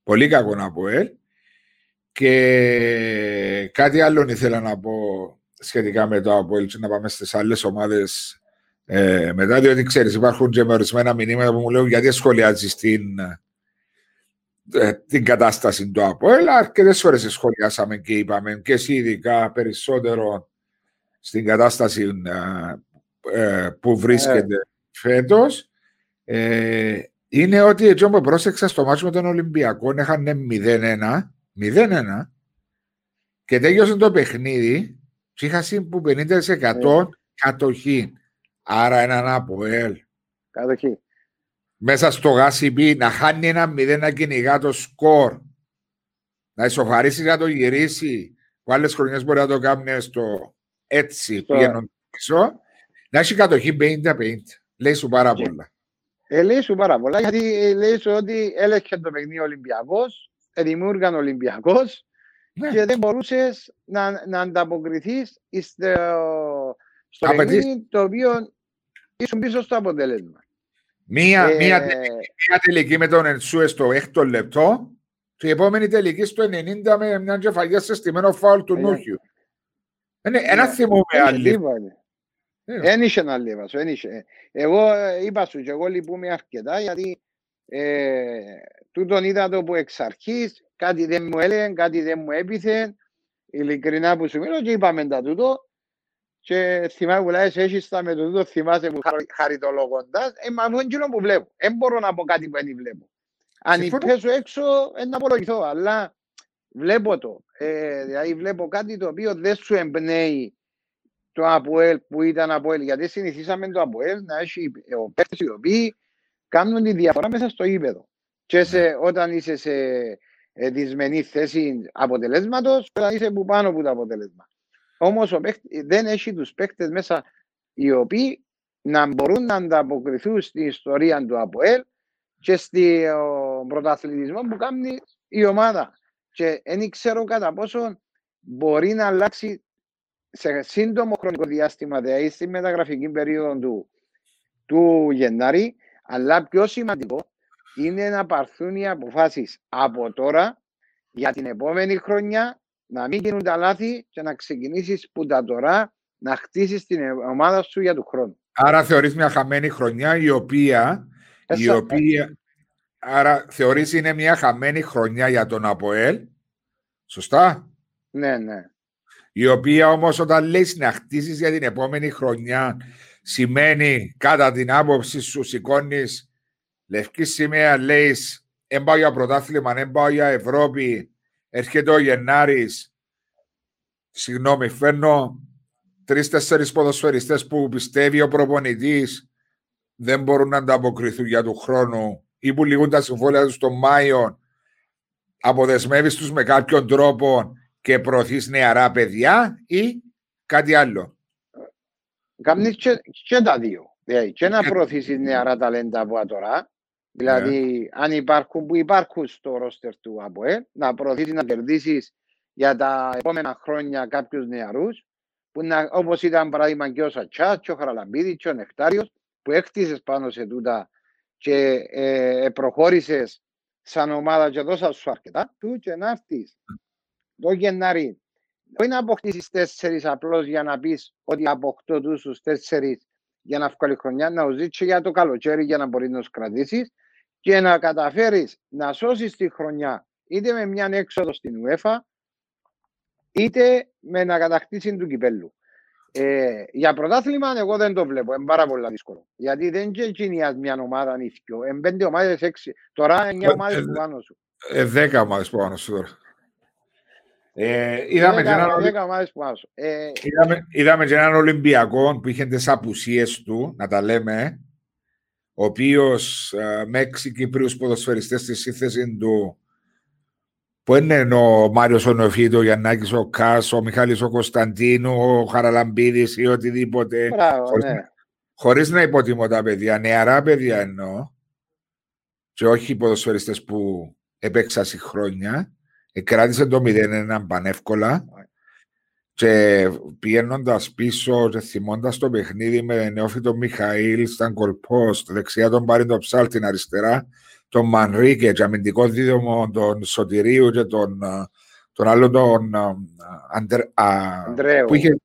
πολύ κακό Αποέλ και κάτι άλλο ήθελα να πω σχετικά με το Αποέλ και να πάμε στις άλλες ομάδες ε, μετά, διότι ξέρεις, υπάρχουν και με ορισμένα μηνύματα που μου λέγουν γιατί σχολιάζεις την, ε, την κατάσταση του ΑΠΟΕΛ. Αρκετές φορές σχολιάσαμε και είπαμε και εσύ ειδικά περισσότερο στην κατάσταση ε, που βρίσκεται ε. φέτος ε, είναι ότι έτσι όπως πρόσεξα στο μάτσο με τον Ολυμπιακό έχανε 0-1 0-1 και τέλειωσε το παιχνίδι και είχα που 50% κατοχή. Άρα έναν από ελ. Κατοχή. Μέσα στο γάσι να χάνει ένα μηδέν να κυνηγά το σκορ. Να ισοφαρίσει να το γυρίσει. Που άλλες χρονιές μπορεί να το κάνει στο έτσι πήγαινον πίσω. Να έχει κατοχή 50-50. Λέει σου πάρα πολλά. Ε, λέει σου πάρα πολλά γιατί ε, λέει σου ότι έλεγχε το παιχνίδι Ολυμπιακός, δημιούργαν Ολυμπιακός ναι. και δεν μπορούσες να, να ανταποκριθείς στο, στο παιχνίδι το οποίο ήσουν πίσω στο αποτέλεσμα. Μία, ε, μία, τελική, μία τελική με τον Ενσούε στο έκτο λεπτό και η επόμενη τελική στο 90 με μια κεφαλιά σε στημένο φάουλ του ε, Νούχιου. Είναι ένα ε, θυμό με άλλη. Δεν είχε να λίβα σου, Εγώ είπα σου και εγώ λυπούμαι αρκετά γιατί ε, τούτον είδα το που εξ αρχής κάτι δεν μου έλεγε, κάτι δεν μου έπιθε ειλικρινά που σου μιλώ και είπαμε τα τούτο. Και θυμάμαι που λέει έχεις τα με το τούτο θυμάσαι που χαριτολογώντας ε, μα μου είναι που βλέπω, δεν μπορώ να πω κάτι που δεν βλέπω. Αν πέσω έξω να απολογηθώ αλλά βλέπω το. Ε, δηλαδή βλέπω κάτι το οποίο δεν σου εμπνέει το ΑΠΟΕΛ που ήταν ΑΠΟΕΛ γιατί συνηθίσαμε το ΑΠΟΕΛ να έχει ο παίκτες οι οποίοι κάνουν τη διαφορά μέσα στο ύπεδο και σε, ναι. όταν είσαι σε ε, δυσμενή θέση αποτελέσματος, όταν είσαι που πάνω από το αποτέλεσμα. Όμως δεν έχει τους παίκτες μέσα οι οποίοι να μπορούν να ανταποκριθούν στην ιστορία του ΑΠΟΕΛ και στον πρωταθλητισμό που κάνει η ομάδα. Και δεν ξέρω κατά πόσο μπορεί να αλλάξει σε σύντομο χρονικό διάστημα, δηλαδή στη μεταγραφική περίοδο του, του Γενάρη, αλλά πιο σημαντικό είναι να πάρθουν οι αποφάσεις από τώρα για την επόμενη χρονιά να μην γίνουν τα λάθη και να ξεκινήσεις που τα τώρα να χτίσεις την ομάδα σου για του χρόνου. Άρα θεωρείς μια χαμένη χρονιά η οποία, η οποία άρα θεωρείς είναι μια χαμένη χρονιά για τον ΑΠΟΕΛ. Σωστά; Ναι, ναι. Η οποία όμως όταν λες να χτίσεις για την επόμενη χρονιά σημαίνει κατά την άποψη σου σηκώνεις λευκή σημαία λέει δεν πάω για πρωτάθλημα, δεν πάω για Ευρώπη, έρχεται ο Γενάρης. Συγγνώμη, φέρνω τρει-τέσσερι ποδοσφαιριστές που πιστεύει ο προπονητής δεν μπορούν να ανταποκριθούν για του χρόνου ή που λυγούν τα συμβόλαια τους τον Μάιο. Αποδεσμεύεις τους με κάποιον τρόπο και προωθείς νεαρά παιδιά ή κάτι άλλο; Κάνει και, και τα δύο. Δηλαδή, και να προωθήσεις νεαρά ταλέντα από τώρα Δηλαδή, ναι. αν υπάρχουν που υπάρχουν στο ρόστερ του ΑΠΟΕ, να προωθήσει να κερδίσεις για τα επόμενα χρόνια κάποιους νεαρούς, όπως ήταν παράδειγμα και ο Σατσάς, και ο Χαραλαμπίδης, και ο Νεκτάριος, που έκτισες πάνω σε τούτα και ε, προχώρησες σαν ομάδα και δώσα σου αρκετά, του και να έρθεις το Γενάρη. Όχι να αποκτήσεις τέσσερις απλώς για να πεις ότι αποκτώ τους τέσσερις για να βγάλει χρονιά, να ζήσει για το καλοκαίρι για να μπορείς να τους κρατήσεις και να καταφέρεις να σώσεις τη χρονιά είτε με μια έξοδο στην UEFA είτε με να κατακτήσεις του κυπέλου. Ε, για πρωτάθλημα εγώ δεν το βλέπω, είναι πάρα πολύ δύσκολο. Γιατί δεν είναι μια ομάδα νύχιο, είναι πέντε ομάδες έξι, τώρα εννιά ομάδες που πάνω σου. Ε, δέκα ομάδες που πάνω σου τώρα. Ε, είδαμε, και έναν, ε, είδαμε, είδαμε και έναν Ολυμπιακό που είχε τις απουσίες του, να τα λέμε, ο οποίος με έξι Κύπριους ποδοσφαιριστές στη σύνθεση του που είναι ο Μάριος ο Νοφίτο, ο Γιαννάκης ο Κάς, ο Μιχάλης ο Κωνσταντίνου, ο Χαραλαμπίδης ή οτιδήποτε. Μπράβο, χωρίς, ναι. χωρίς να υποτιμώ τα παιδιά, νεαρά παιδιά εννοώ και όχι οι ποδοσφαιριστές που έπαιξαν χρόνια, κράτησε το 0-1 πανεύκολα και πηγαίνοντα πίσω και θυμώντας το παιχνίδι με νεόφιτο Μιχαήλ στα κολπόστ, δεξιά τον πάρει το ψάλ, αριστερά τον Μανρίκε, και αμυντικό δίδυμο τον Σωτηρίου και τον, τον άλλο τον Αντρέ, που, είχε,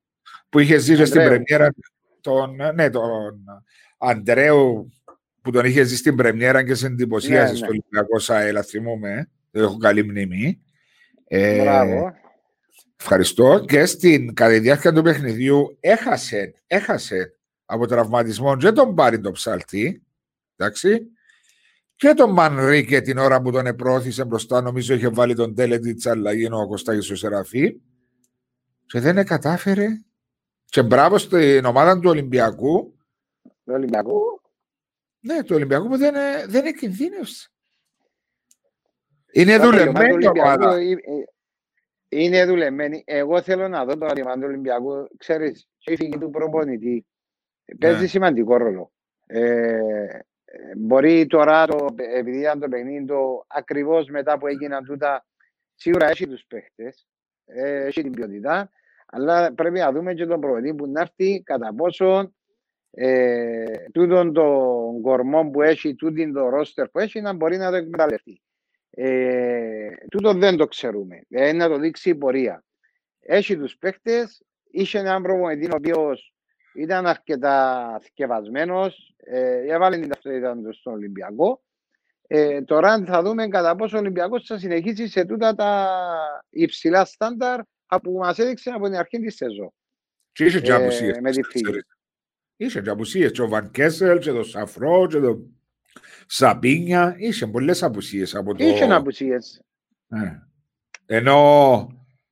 που είχε ζήσει στην πρεμιέρα τον, ναι, τον Αντρέου που τον είχε ζήσει στην πρεμιέρα και σε εντυπωσίασε ναι, στο ναι. Ολυμπιακό ΣΑΕΛ, θυμούμαι, δεν έχω καλή μνήμη. Ε, Μπράβο. Ευχαριστώ. Και στην κατά τη διάρκεια του παιχνιδιού έχασε, έχασε από τραυματισμό και τον πάρει το ψαλτή. Εντάξει. Και τον Μανρίκε την ώρα που τον επρόθυσε μπροστά, νομίζω είχε βάλει τον τέλετη τη αλλαγή ο Κωστάκης ο Σεραφή. Και δεν κατάφερε. Και μπράβο στην ομάδα του Ολυμπιακού. Του Ολυμπιακού. Ναι, του Ολυμπιακού που δεν, δεν εκκινδύνευσε. Είναι δουλεμένη η ομάδα. Είναι δουλεμένη. Εγώ θέλω να δω το άνοιγμα του Ολυμπιακού. Ξέρεις, η φυγή του προπονητή παίζει ναι. σημαντικό ρόλο. Ε, μπορεί τώρα, το, επειδή ήταν το παιχνίδι το ακριβώς μετά που έγιναν τούτα, σίγουρα έχει τους παίχτες, ε, έχει την ποιότητα, αλλά πρέπει να δούμε και τον προπονητή που να έρθει κατά πόσο ε, τούτον τον κορμό που έχει, τούτον το ρόστερ που έχει, να μπορεί να το εκμεταλλευτεί. Ε, τούτο δεν το ξέρουμε. Ε, να το δείξει η πορεία. Έχει τους παίχτε, είχε έναν προπονητή ο οποίος ήταν αρκετά θκευασμένος, ε, έβαλε την ταυτότητα του στον Ολυμπιακό. Ε, τώρα θα δούμε κατά πόσο ο Ολυμπιακός θα συνεχίσει σε τούτα τα υψηλά στάνταρ που μας έδειξε από την αρχή της σεζόν. Και είχε και απουσίες. Ε, Είχε και απουσίες. Και ο Βαν Κέσσελ, και το Σαφρό, και το Σαμπίνια, είχε πολλές απουσίες από το... Είχε απουσίες. Ε. Ενώ...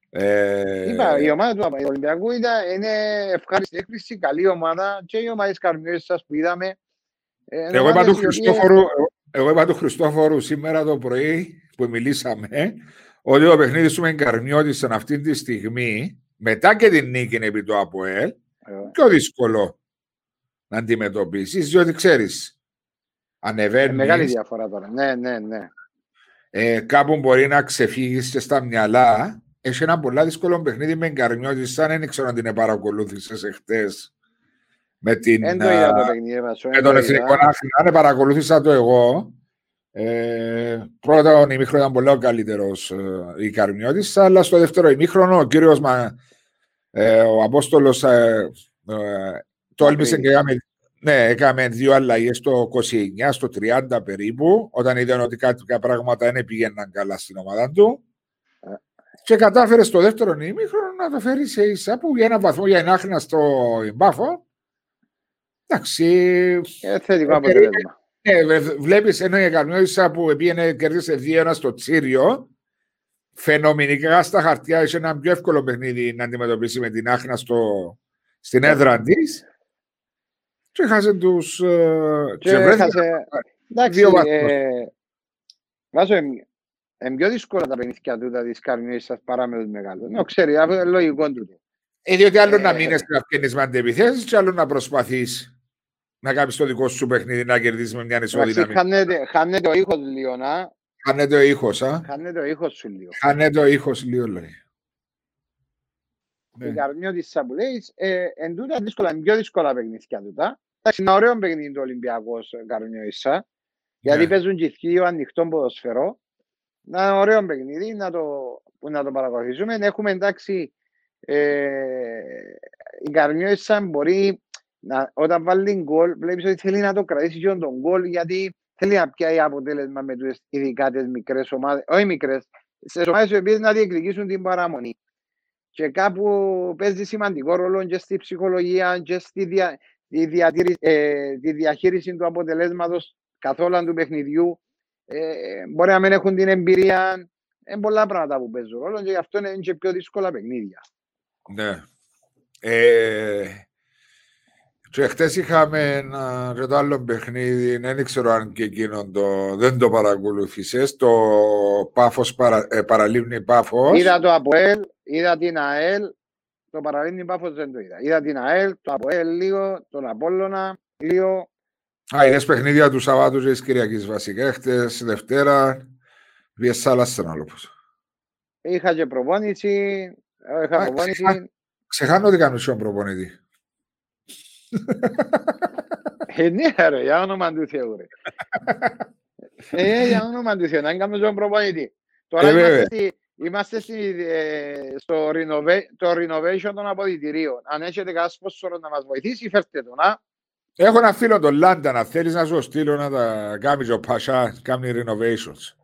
Ε... Είπα, η ομάδα του Ολυμπιακού ήταν, είναι ευχάριστη έκπληξη, καλή ομάδα και οι ομάδες καρμιώσεις σας που είδαμε. Ε, εγώ είπα του Χριστόφορου, εγώ είπα του Χριστόφορου σήμερα το πρωί που μιλήσαμε ότι το παιχνίδι σου με Καρμιώτης αυτή τη στιγμή μετά και την νίκη επί το ΑΠΟΕΛ ε. πιο δύσκολο να αντιμετωπίσεις, διότι ξέρεις, ανεβαίνεις. Μεγάλη διαφορά τώρα. Ναι, ναι, ναι. Ε, κάπου μπορεί να ξεφύγεις και στα μυαλά. Έχει ένα πολύ δύσκολο παιχνίδι με εγκαρνιώτη, σαν δεν ξέρω αν την παρακολούθησε εχθές. Με την. Δεν το είδα το παιχνίδι, Με τον Εθνικό Αθηνά, ναι, παρακολούθησα το εγώ. Ε, πρώτα ο ημίχρονο ήταν πολύ ο καλύτερος ε, η Καρμιώτης, αλλά στο δεύτερο ημίχρονο ο κύριος ε, ο Απόστολος ε, ε, τόλμησε και ναι, έκαμε δύο αλλαγές στο 29, στο 30 περίπου, όταν είδαν ότι κάτι πράγματα δεν πήγαιναν καλά στην ομάδα του. Και κατάφερε στο δεύτερο ημίχρονο να το φέρει σε ίσα που για ένα βαθμό για ένα άχνα στο μπάφο. Εντάξει. Ε, θετικό αποτέλεσμα. Ναι, βλέπεις ενώ η Εκαρνιώτησα που πήγαινε κέρδισε 2-1 στο Τσίριο, φαινομενικά στα χαρτιά έχει ένα πιο εύκολο παιχνίδι να αντιμετωπίσει με την άχνα στο, στην έδρα της και έχασε τους... Ε, και έχασε... Εντάξει, ε, βάζω, είναι πιο δύσκολα τα παιχνίδια τούτα της καρμιής σας παρά με τους μεγάλους. Ναι, ξέρει, αυτό είναι λογικό τούτο. Ε, διότι άλλο να μείνεις να φτιάχνεις με αντιπιθέσεις και άλλο να προσπαθείς να κάνεις το δικό σου παιχνίδι να κερδίσεις με μια ισοδύναμη. Χάνεται, χάνεται ο ήχος λίγο, να. Χάνεται ο ήχος, α. Χάνεται ο ήχος σου λίγο. Χάνεται ο ήχος λίγο, λέει. Ναι. Η καρμιό της Σαμπουλέης, ε, εν τούτα δύσκολα, πιο δύσκολα παιχνίδια τούτα. Εντάξει, είναι ωραίο παιχνίδι το Ολυμπιακός ε, καρμιό ίσα, γιατί ναι. παίζουν και δύο ανοιχτό ποδοσφαιρό. Να είναι ωραίο παιχνίδι, να το, να το παρακολουθήσουμε. Έχουμε εντάξει, ε, η καρμιό ίσα μπορεί να, όταν βάλει γκολ, βλέπεις ότι θέλει να το κρατήσει και τον γκολ, γιατί θέλει να πιάει αποτέλεσμα με τις ειδικά τις μικρές ομάδες, όχι μικρές, σε ομάδες οι οποίες να διεκδικήσουν την παραμονή και κάπου παίζει σημαντικό ρόλο και στη ψυχολογία και στη δια, τη, ε, τη διαχείριση του αποτελέσματος καθόλου του παιχνιδιού. Ε, μπορεί να μην έχουν την εμπειρία. Είναι πολλά πράγματα που παίζουν ρόλο και γι' αυτό είναι και πιο δύσκολα παιχνίδια. Ναι. Ε, και χτες είχαμε ένα και το άλλο παιχνίδι, δεν ξέρω αν και εκείνο το, δεν το παρακολουθήσες, το Πάφος παρα, ε, Παραλίμνη Πάφος. Είδα το ΑΠΟΕΛ, είδα την ΑΕΛ, το Παραλίμνη Πάφος δεν το είδα. Είδα την ΑΕΛ, το ΑΠΟΕΛ λίγο, τον Απόλλωνα λίγο. Α, είδες παιχνίδια του Σαββάτου και της Κυριακής βασικά, χτες Δευτέρα, βγες σάλα στενόλοπος. Είχα και προπόνηση, είχα προπόνηση. Ξεχάνω ότι κάνω προπονητή. Ε, ναι, ρε, για όνομα του Θεού, ρε. Ε, για όνομα του Θεού, να κάνουμε στον προπονητή. Τώρα ε, είμαστε, στη, ε, στο renovation, το renovation των αποδητηρίων. Αν έχετε κανένας σπόσορο να μας βοηθήσει, φέρτε το, να. Έχω ένα φίλο τον Λάντα, να θέλεις να σου στείλω να τα κάνει ο Πασά, κάνει renovations.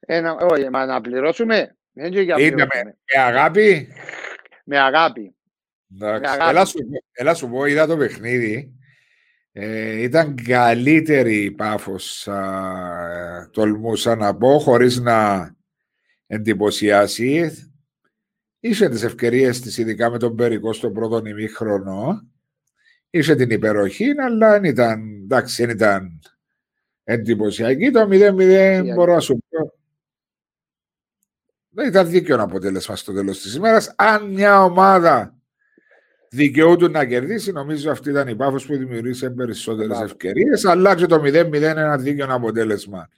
Ε, όχι, μα να πληρώσουμε. Δεν και για Είναι ποιο με, είμαι. με αγάπη; Με αγάπη. Εντάξει. αγάπη. Έλα, σου, πω- έλα σου πω, είδα το παιχνίδι. Ε, ήταν καλύτερη η Πάφος, α, τολμούσα να πω, χωρίς να εντυπωσιάσει. Είχε τις ευκαιρίες της, ειδικά με τον Περικό στον πρώτο ημίχρονο. Είχε την υπεροχή, αλλά δεν ήταν, εντάξει, δεν ήταν εντυπωσιακή. Το 0-0 μπορώ να σου πω. Δεν ήταν δίκαιο αποτέλεσμα στο τέλος της ημέρας. Αν μια ομάδα δικαιούται να κερδίσει, νομίζω αυτή ήταν η πάφος που δημιουργήσε περισσότερες Μπράβο. ευκαιρίες, αλλά και το 0-0 είναι ένα δίκαιο αποτέλεσμα.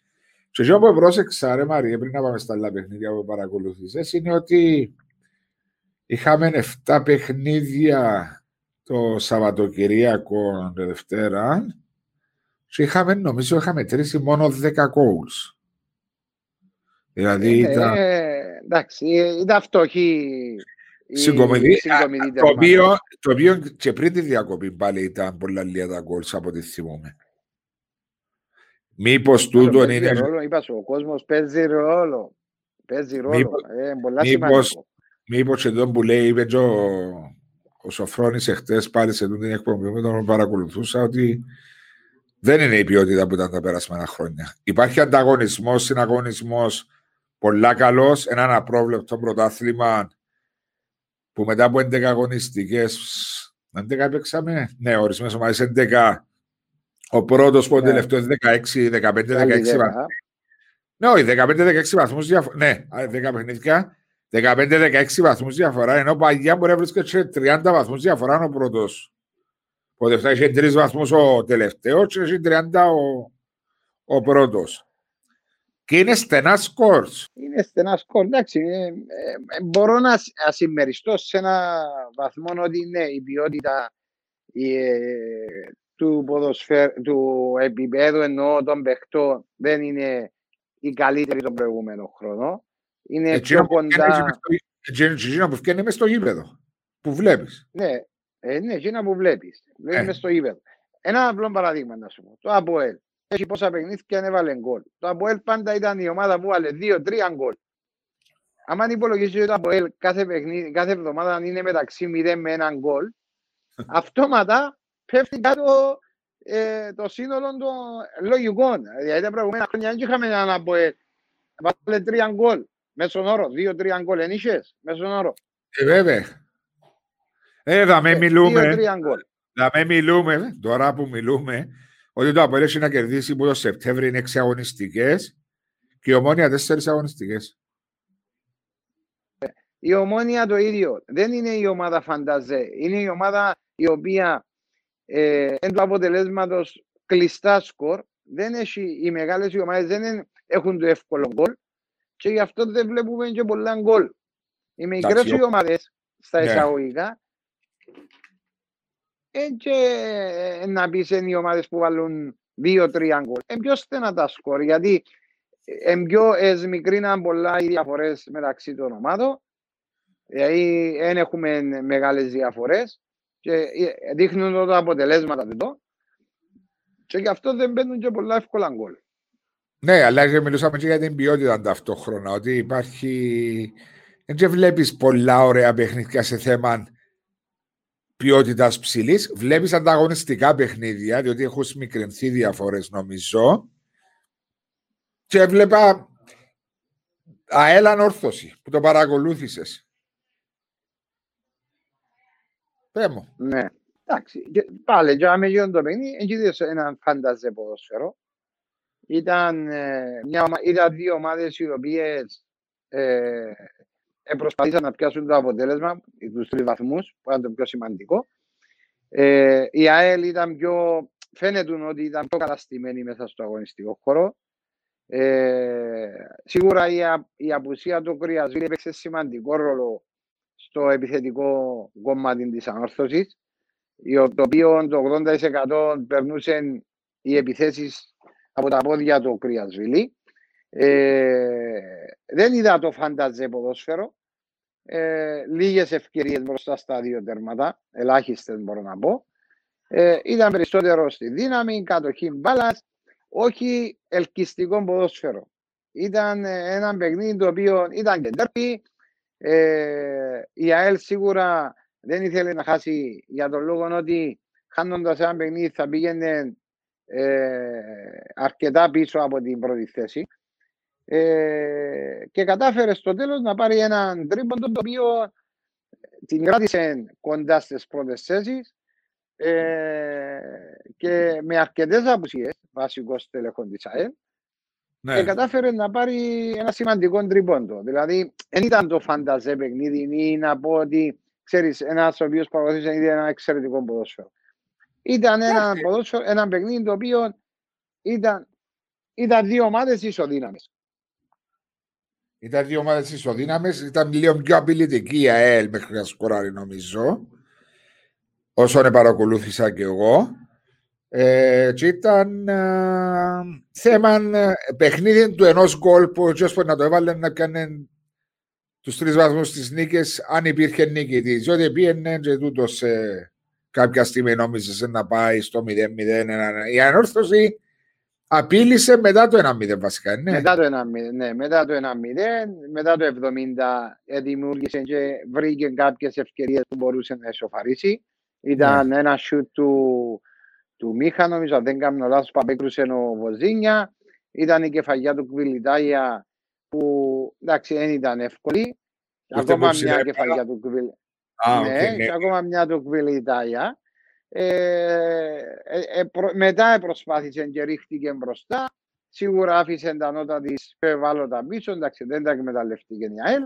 Και εγώ που πρόσεξα, ρε Μαρία, πριν να πάμε στα άλλα παιχνίδια που παρακολουθήσες, είναι ότι είχαμε 7 παιχνίδια το Σαββατοκυριακό τη Δευτέρα και είχαμε, νομίζω, είχαμε τρίσει μόνο 10 goals. Δηλαδή Ε, ήταν... ε, εντάξει, ε, ήταν φτωχή η Συγκομιδή, συγκομιδή το, τερμάτων. οποίο, το οποίο και πριν τη διακοπή πάλι ήταν πολλά λίγα τα goals από ό,τι θυμούμαι. Μήπως Άλλο τούτον παίζει είναι... ρόλο, είπα σου, ο κόσμος παίζει ρόλο. Παίζει ρόλο. Μήπως- ε, πολλά μήπως- σημαντικό. Μήπως και τον που λέει, είπε και ο, ο Σοφρόνης εχθές πάλι σε τούτη την εκπομπή με τον παρακολουθούσα ότι δεν είναι η ποιότητα που ήταν τα περασμένα χρόνια. Υπάρχει ανταγωνισμός, συναγωνισμός πολλά καλός, έναν απρόβλεπτο πρωτάθλημα που μετά από 11 αγωνιστικές 11 παίξαμε, ναι, ορισμένες ομάδες 11 ο πρώτος που ο Ναι. τελευταίος 16, 15, 16 Καλή ιδέα. βαθμούς. Ναι, όχι, 15-16 βαθμούς διαφορά. Ναι, α, 10 παιχνίδια. 15-16 βαθμούς διαφορά, ενώ παγιά μπορεί να βρίσκεται σε 30 βαθμούς διαφορά ο πρώτος. Ο δεύτερος είχε 3 βαθμούς ο τελευταίος και έχει 30 ο, ο πρώτος. Και είναι στενά σκορς. Είναι στενά σκορ. Εντάξει, ε, ε, ε, μπορώ να σ- να συμμεριστώ σε ένα βαθμό ότι ναι, η ποιότητα η, ε, του, ποδοσφαίρ, του επίπεδου εννοώ των παιχτών δεν είναι η καλύτερη των προηγούμενων χρόνων. Είναι Εκείνο πιο που βγαίνει κοντά. μες στο- εκείνο- εκείνο που βγαίνει μες στο γήπεδο. Που βλέπεις. Ναι, ε, ναι, εκείνα που βλέπεις. Βλέπει Ε. μες στο γήπεδο. Ένα απλό παραδείγμα να σου πω. Το ΑΠΟΕΛ. Έχει πόσα παιχνίδια έβαλε γκολ. Το ΑΠΟΕΛ πάντα ήταν η ομάδα που έβαλε 2-3 γκολ. Αν υπολογίσει ότι το ΑΠΟΕΛ κάθε, παιχνίδι, κάθε εβδομάδα είναι μεταξύ 0 με 1 γκολ, αυτόματα πέφτει κάτω ε, το σύνολο των λογικών. Δηλαδή τα προηγούμενα χρόνια δεν είχαμε έναν ΑΠΟΕΛ. Βάλε 3 γκολ. Μέσον όρο, 2-3 γκολ. Εν είχες, μέσον όρο. Ε, βέβαια. Ε, θα με μιλούμε. 2-3 γκολ. Να μην μιλούμε, τώρα που μιλούμε, ότι το Αποέλ έχει να κερδίσει που το Σεπτέμβριο είναι 6 αγωνιστικέ και η ομόνια 4 αγωνιστικές. Η ομόνια το ίδιο. Δεν είναι η ομάδα φανταζέ. Είναι η ομάδα η οποία ε, εν του αποτελέσματος κλειστά σκορ. Δεν έχει, οι μεγάλες ομάδες δεν είναι- έχουν το εύκολο γκολ και γι' αυτό δεν βλέπουμε και πολλά γκολ. Οι μικρές Εντάξει, ο- ομάδες στα Ναι. εισαγωγικά ε, και ε, να πεις είναι οι ομάδες που βάλουν 2-3 γκολ. Είναι πιο στενά τα σκορ γιατί είναι πιο εσμικρίναν πολλά οι διαφορές μεταξύ των ομάδων. Δηλαδή δεν έχουμε μεγάλες διαφορές και ε, δείχνουν τα αποτελέσματα εδώ. Και γι' αυτό δεν μπαίνουν και πολλά εύκολα γκολ. Ναι, αλλά και μιλούσαμε και για την ποιότητα ταυτόχρονα. Ότι υπάρχει. Δεν βλέπεις πολλά ωραία παιχνίδια σε θέμα ποιότητας ψηλής. Βλέπεις ανταγωνιστικά παιχνίδια, διότι έχουν μικρενθεί διαφορές, νομίζω. Και έβλεπα αέλαν όρθωση που το παρακολούθησες. Πέ μου. Ναι. Εντάξει, και πάλι για να γίνουν το παιχνίδι, εκεί είδες έναν φανταζέ ποδόσφαιρο. Ήταν, ε, μια, ομα- ήταν δύο ομάδες οι οποίες ε, ε, προσπαθήσαν να πιάσουν το αποτέλεσμα, τους τρεις βαθμούς, που ήταν το πιο σημαντικό. Ε, η ΑΕΛ ήταν πιο, φαίνεται ότι ήταν πιο καταστημένη μέσα στο αγωνιστικό χώρο. Ε, σίγουρα η, α- η απουσία του Κρυασβίλη έπαιξε σημαντικό ρόλο στο επιθετικό κομμάτι της ανόρθωσης, η- το οποίο το 80% περνούσαν οι επιθέσεις από τα πόδια του Κρυασβίλη. Ε, δεν είδα το φανταζέ ποδόσφαιρο. Ε, λίγες ευκαιρίες μπροστά στα δύο τέρματα, ελάχιστες μπορώ να πω. Ε, ήταν περισσότερο στη δύναμη, κατοχή μπάλας, όχι ελκυστικό ποδόσφαιρο. ήταν ένα παιχνίδι το οποίο ήταν και τέρπι. Ε, η ΑΕΛ σίγουρα δεν ήθελε να χάσει για τον λόγο ότι χάνοντας ένα παιχνίδι θα πήγαινε ε, αρκετά πίσω από την πρώτη θέση. Ε, και κατάφερε στο τέλος να πάρει έναν τρίποντο το οποίο την κράτησε κοντά στις πρώτες θέσεις ε, και με αρκετές απουσίες, βασικός τελεχών της ΑΕΛ, ναι. και κατάφερε να πάρει ένα σημαντικό τριπόντο. Δηλαδή, δεν ήταν το φανταζέ παιχνίδι ή να πω ότι ξέρεις, ένας ο οποίος παρακολουθούσε ήδη ένα εξαιρετικό ποδόσφαιρο. Ήταν ένα, ποδόσφαιρο, ένα παιχνίδι το οποίο ήταν, ήταν δύο ομάδες ισοδύναμες. Ήταν δύο ομάδες ισοδύναμες. Ήταν λίγο πιο απειλητική η ΑΕΛ μέχρι να σκοράρει, νομίζω. Όσον παρακολούθησα και εγώ. Ε, και ήταν ε, θέμα ε, παιχνίδι του ενός γκολ που ο Τζόσπορ να το έβαλε να κάνει τους τρεις βαθμούς τη νίκη, αν υπήρχε νίκη τη. Διότι πήγαινε και τούτος σε κάποια στιγμή νόμιζες να πάει στο 0-0. Η ανόρθωση Απείλησε μετά το 1-0 βασικά, ναι. Μετά το 1-0, ναι. Μετά το 1-0, μετά το 70 δημιούργησε και βρήκε κάποιες ευκαιρίες που μπορούσε να εσωφαρίσει. Ήταν ναι. ένα σιούτ του, του Μίχα, νομίζω, αν δεν κάνω λάθος, που απέκρουσε ο Βοζίνια. Ήταν η κεφαλιά του Κβιλιτάγια που, εντάξει, δεν ήταν εύκολη. Ακόμα μια κεφαλιά του Κβιλιτάγια. Ναι, ναι, ακόμα μια του Κβιλιτάγια. Ε, ε, ε, μετά προσπάθησε και ρίχτηκε μπροστά. Σίγουρα άφησε τα νότα της ευάλωτα πίσω. Εντάξει, δεν τα εκμεταλλευτήκε η ΑΕΛ.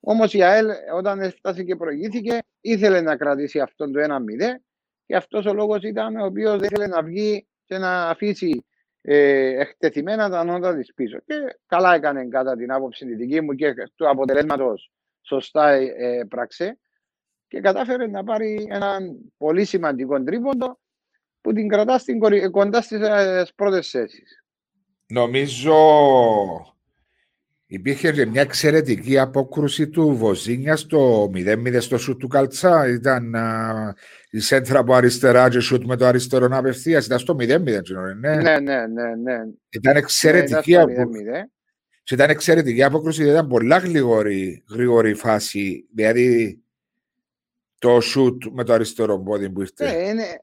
Όμως η ΑΕΛ, όταν έφτασε και προηγήθηκε, ήθελε να κρατήσει αυτόν το 1-0. Και αυτός ο λόγος ήταν ο οποίος δεν ήθελε να βγει και να αφήσει ε, εκτεθειμένα τα νότα της πίσω. Και καλά έκανε κατά την άποψη τη δική μου και του αποτελέσματος σωστά ε, πράξε και κατάφερε να πάρει έναν πολύ σημαντικό τρίποντο που την κρατά στην, κοντά στις ε, πρώτες θέσεις. Νομίζω υπήρχε και μια εξαιρετική απόκρουση του Βοζίνια στο 0-0 στο σουτ του Καλτσά. Ήταν α, η σέντρα από αριστερά και σουτ με το αριστερό να απευθείας. Ήταν στο 0-0, ναι. Ναι, ναι, ναι. ναι. Ήταν εξαιρετική ναι, απόκρουση. ήταν εξαιρετική απόκρουση, ήταν πολλά γρήγορη, γρήγορη φάση. Δηλαδή το σουτ με το αριστερό πόδι που ήρθε. Ε, είναι...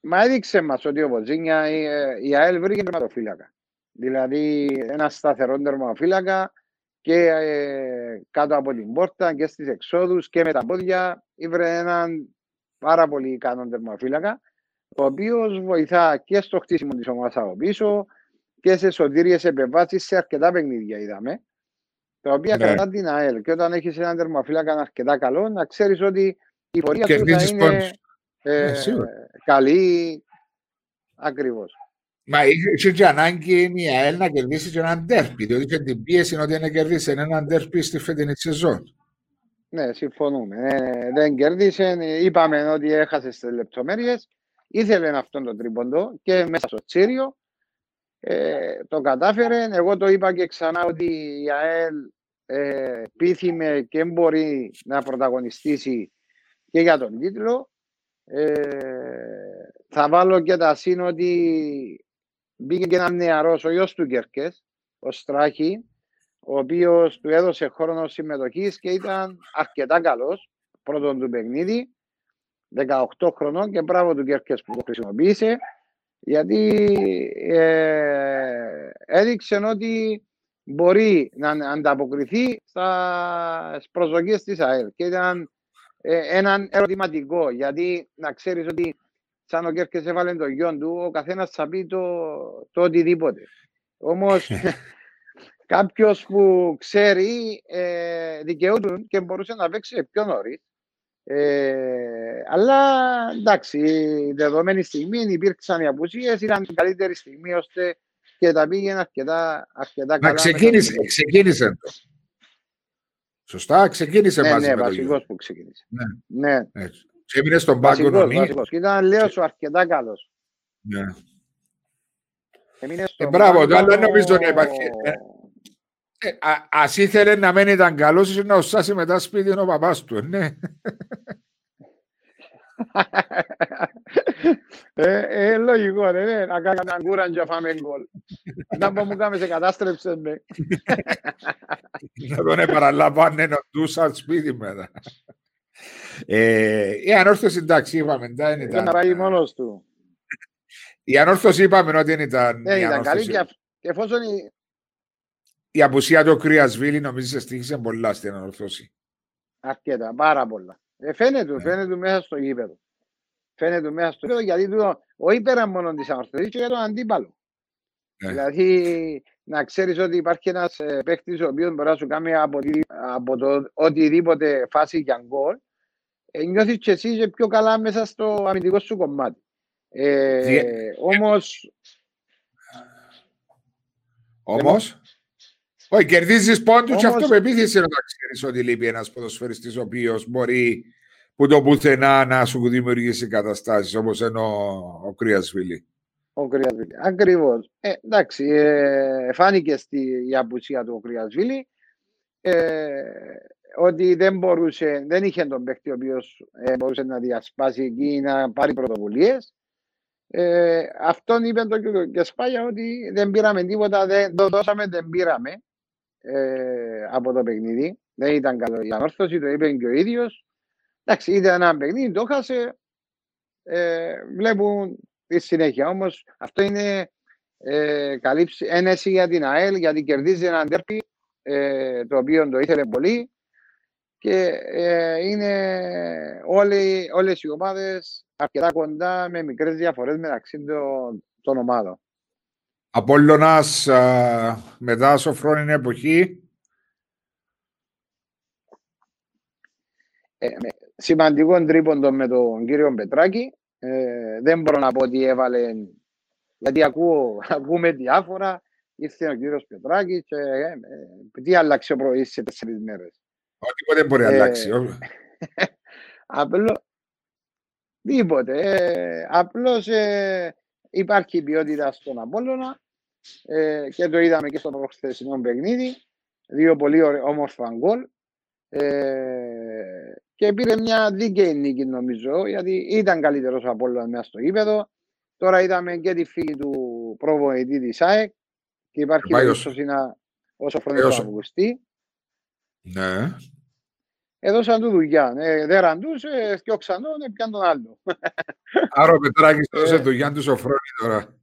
Μα έδειξε μας ότι ο Βοζίνια, η, η ΑΕΛ βρήκε τερματοφύλακα. Δηλαδή ένα σταθερό τερματοφύλακα και ε, κάτω από την πόρτα και στις εξόδους και με τα πόδια ήβρε έναν πάρα πολύ ικανό τερματοφύλακα ο οποίος βοηθά και στο χτίσιμο της ομάδας από πίσω και σε σωτήριες επεμβάσεις σε αρκετά παιχνίδια είδαμε τα οποία ναι. κρατά την ΑΕΛ. Και όταν έχεις έναν τερμαφύλακα αρκετά καλό, να ξέρεις ότι η πορεία του θα είναι ε, ναι, καλή ακριβώς. Μα είχε και ανάγκη η ΑΕΛ να κερδίσει και έναν τέρπι, διότι είχε την πίεση ότι να κερδίσει έναν τέρπι στη φετινή σεζόν. Ναι, συμφωνούμε. Ε, δεν κέρδισε. Είπαμε ότι έχασε τι λεπτομέρειες. Ήθελε αυτόν τον τρίποντο και μέσα στο τσίριο ε, το κατάφερε. Εγώ το είπα και ξανά ότι η ΑΕΛ ε, πείθημε και μπορεί να πρωταγωνιστήσει και για τον τίτλο. Ε, θα βάλω και τα σύν ότι μπήκε και ένα νεαρός ο γιος του Κερκές, ο Στράχη, ο οποίος του έδωσε χρόνο συμμετοχής και ήταν αρκετά καλός πρώτον του παιχνίδι, 18 χρονών και μπράβο του Κερκές που το χρησιμοποίησε γιατί ε, έδειξε ότι μπορεί να ανταποκριθεί στα προσδοκίες της ΑΕΛ. Και ήταν ε, έναν ερωτηματικό γιατί να ξέρεις ότι σαν ο Κέρκες έβαλε το γιον του ο καθένας θα πει το, το οτιδήποτε όμως κάποιος που ξέρει ε, δικαιούτουν και μπορούσε να παίξει πιο νωρίς ε, αλλά εντάξει, η δεδομένη στιγμή υπήρξαν οι απουσίες, ήταν η καλύτερη στιγμή ώστε και τα πήγαινε αρκετά, αρκετά καλά. Ξεκίνησε, ξεκίνησε το. Σωστά, ξεκίνησε ναι, μαζί ναι, με βασικός που ξεκίνησε. Ναι. ναι. Έτσι. Και έμεινε στον πάγκο νομί. Ήταν λέω σου αρκετά καλός. Ναι. Ε, μπράβο, το άλλο νομίζω να υπάρχει. Ε, ε, ας ήθελε να μένει ήταν καλός, ίσως να οσάσει μετά σπίτι ο παπάς του, ναι. ε, ε, λογικό, ρε, ναι, να κάνω αγκούραν και φάμε γκολ. Να πω μου κάμε σε κατάστρεψε με. Να τον επαραλαμβάνε να του σαν σπίτι μετά. Ε, η ανόρθωση, εντάξει, είπαμε, δεν ήταν... Να πάει μόνος του. Η ανόρθωση είπαμε ότι δεν ήταν... Δεν ήταν καλή και, και εφόσον η... η απουσία του Κρυασβίλη νομίζεις στήχησε πολλά στην ανόρθωση. Αρκετά, πάρα πολλά. Ε, φαίνεται, ναι. φαίνεται μέσα στο γήπεδο. Φαίνεται μέσα στο γήπεδο γιατί το, όχι πέρα μόνο της ανόρθωσης και για τον αντίπαλο. Ναι. Δηλαδή, να ξέρεις ότι υπάρχει ένας ε, παίκτης ο οποίος μπορεί να σου κάνει από, από το οτιδήποτε φάση για γκολ. Ε, νιώθεις και εσύ είσαι πιο καλά μέσα στο αμυντικό σου κομμάτι. Ε, Όμω. Όμως; Όχι, κερδίζεις πόντους και αυτό με επίθεση να ξέρεις ότι λείπει ένας ποδοσφαιριστής ο οποίος μπορεί που το πουθενά να σου δημιουργήσει καταστάσεις όπως είναι ο, ο Κρυασβίλη. Ο Κρυασβίλη. Ακριβώς. Ε, εντάξει, ε, φάνηκε στη, η απουσία του ο Κρυασβίλη ε, ότι δεν μπορούσε, δεν είχε τον παίκτη ο οποίος ε, μπορούσε να διασπάσει εκεί ή να πάρει πρωτοβουλίες. Ε, αυτόν είπε το και Σπάγια ότι δεν πήραμε τίποτα, δεν το δώσαμε, δεν πήραμε ε, από το παιχνίδι. Δεν ήταν καλό η ανόρθωση, το είπε και ο ίδιος. Εντάξει, ήταν ένα παιχνίδι, το έχασε. Ε, βλέπουν τη συνέχεια. Όμως αυτό είναι ε, καλή ένεση για την ΑΕΛ γιατί κερδίζει έναν τέρπι ε, το οποίο το ήθελε πολύ και ε, είναι όλοι, όλες οι ομάδες αρκετά κοντά με μικρές διαφορές μεταξύ των, των ομάδων. Απόλλωνας μετά Σοφρόνιν εποχή. Ε, σημαντικό τρίποντο με τον κύριο Πετράκη. Ε, δεν μπορώ να πω ότι έβαλε, γιατί ακούω, ακούμε διάφορα. Ήρθε ο κύριος Πετράκης και ε, ε, τι άλλαξε ο πρωί σε τέσσερις μέρες. Οτιδήποτε μπορεί να αλλάξει. Απλώς, τίποτε. Ε, απλώς ε, υπάρχει ποιότητα στον Απόλλωνα ε, και το είδαμε και στο προχθεσινό παιχνίδι. Δύο πολύ όμορφα γκολ. Ε, και πήρε μια δίκαιη νίκη νομίζω γιατί ήταν καλύτερος ο Απόλλωνας μέσα στο γήπεδο. Τώρα είδαμε και τη φίλη του προβοητή της ΑΕΚ και υπάρχει περίπτωση να όσο φροντίζει να Αυγουστή. Ναι. Έδωσαν του δουλειά. Ε, δεν ραντούσε, φτιάξαν τον, έπιαν τον άλλο. Άρα ο Πετράκης έδωσε ε. δουλειά του Σοφρόνη τώρα.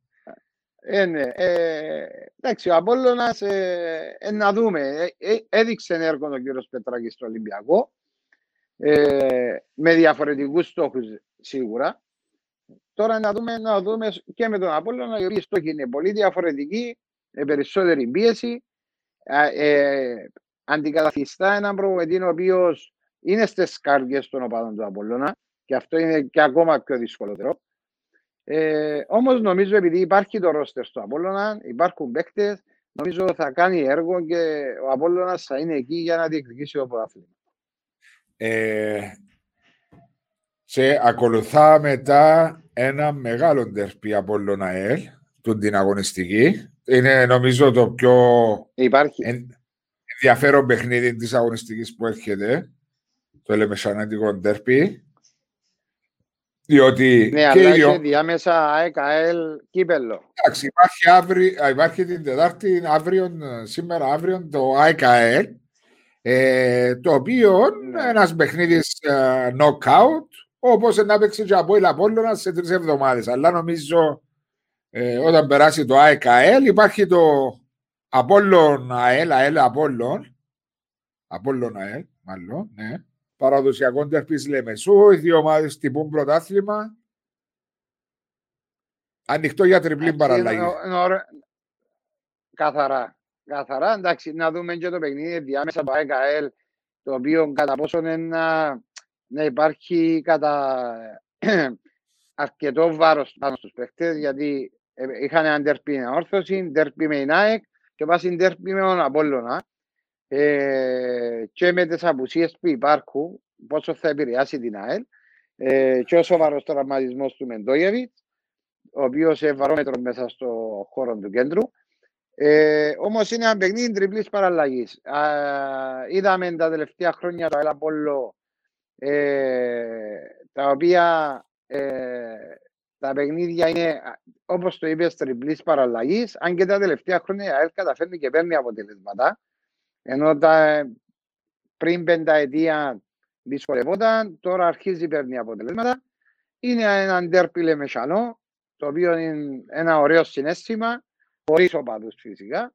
Ε, ναι. Ε, εντάξει, ο Απόλλωνας, ε, ε, να δούμε. Ε, έδειξε έργο ο κύριος Πετράκης στο Ολυμπιακό. Ε, με διαφορετικούς στόχους σίγουρα. Τώρα να δούμε, να δούμε και με τον Απόλλωνα, οι οποίοι στόχοι είναι πολύ διαφορετικοί, με περισσότερη πίεση. Ε, αντικαταθιστά έναν προπονητή ο οποίος είναι στις καρδιέ των οπαδών του Απόλλωνα και αυτό είναι και ακόμα πιο δυσκολότερο. Ε, Όμως νομίζω επειδή υπάρχει το ρόστερ στο Απόλλωνα, υπάρχουν παίκτες, νομίζω θα κάνει έργο και ο Απόλλωνας θα είναι εκεί για να διεκδικήσει το πρωτάθλημα. Ε, σε ακολουθά μετά ένα μεγάλο ντερπι Απόλλωνα ΕΛ, την αγωνιστική. Είναι νομίζω το πιο... Υπάρχει ενδιαφέρον παιχνίδι της αγωνιστικής που έρχεται. Το Ελεμεσανάτικο Ντέρπι. Διότι ναι, και αλλά και διάμεσα ΑΕΚΑΕΛ κύπελο. Εντάξει, υπάρχει, αύριο, υπάρχει την Τετάρτη, αύριο, σήμερα αύριο το ΑΕΚΑΕΛ, ε, το οποίο ναι. ένας παιχνίδις ε, knockout, όπως να παίξει και από η Απόλλωνα σε τρεις εβδομάδες. Αλλά νομίζω ε, όταν περάσει το ΑΕΚΑΕΛ υπάρχει το Απόλλων ΑΕΛ, ΑΕΛ Απόλλων. Απόλλων ΑΕΛ, μάλλον, ναι. Παραδοσιακό τερπής Λεμεσού, οι δύο ομάδες τυπούν πρωτάθλημα. Ανοιχτό για τριπλή παραλλαγή. Καθαρά. Καθαρά, εντάξει, να δούμε και το παιχνίδι διάμεσα από ΑΕΛ, το οποίο κατά πόσο είναι να, να υπάρχει κατά αρκετό βάρος πάνω στους παίχτες, γιατί ε, είχαν έναν τερπή με όρθωση, τερπή με η ΝΑΕΚ και πας τέρπι με τον Απόλλωνα ε, και με τις απουσίες που υπάρχουν, πόσο θα επηρεάσει την ΑΕΛ ε, και ο σοβαρός τραυματισμός του Μεντόγεβιτς, ο οποίος είναι βαρόμετρος μέσα στο χώρο του κέντρου. Ε, Όμως είναι ένα παιχνίδι τριπλής παραλλαγής. Είδαμε τα τελευταία χρόνια το Απόλλω ε, τα οποία ε, τα παιχνίδια είναι, όπως το είπες, τριπλής παραλλαγής. Αν και τα τελευταία χρόνια η ΑΕΛ καταφέρνει και παίρνει αποτελέσματα. Ενώ τα, πριν πενταετία δυσκολευόταν, τώρα αρχίζει παίρνει αποτελέσματα. Είναι ένα ντέρπι λεμεσανό, το οποίο είναι ένα ωραίο συνέστημα, χωρίς οπαδούς φυσικά.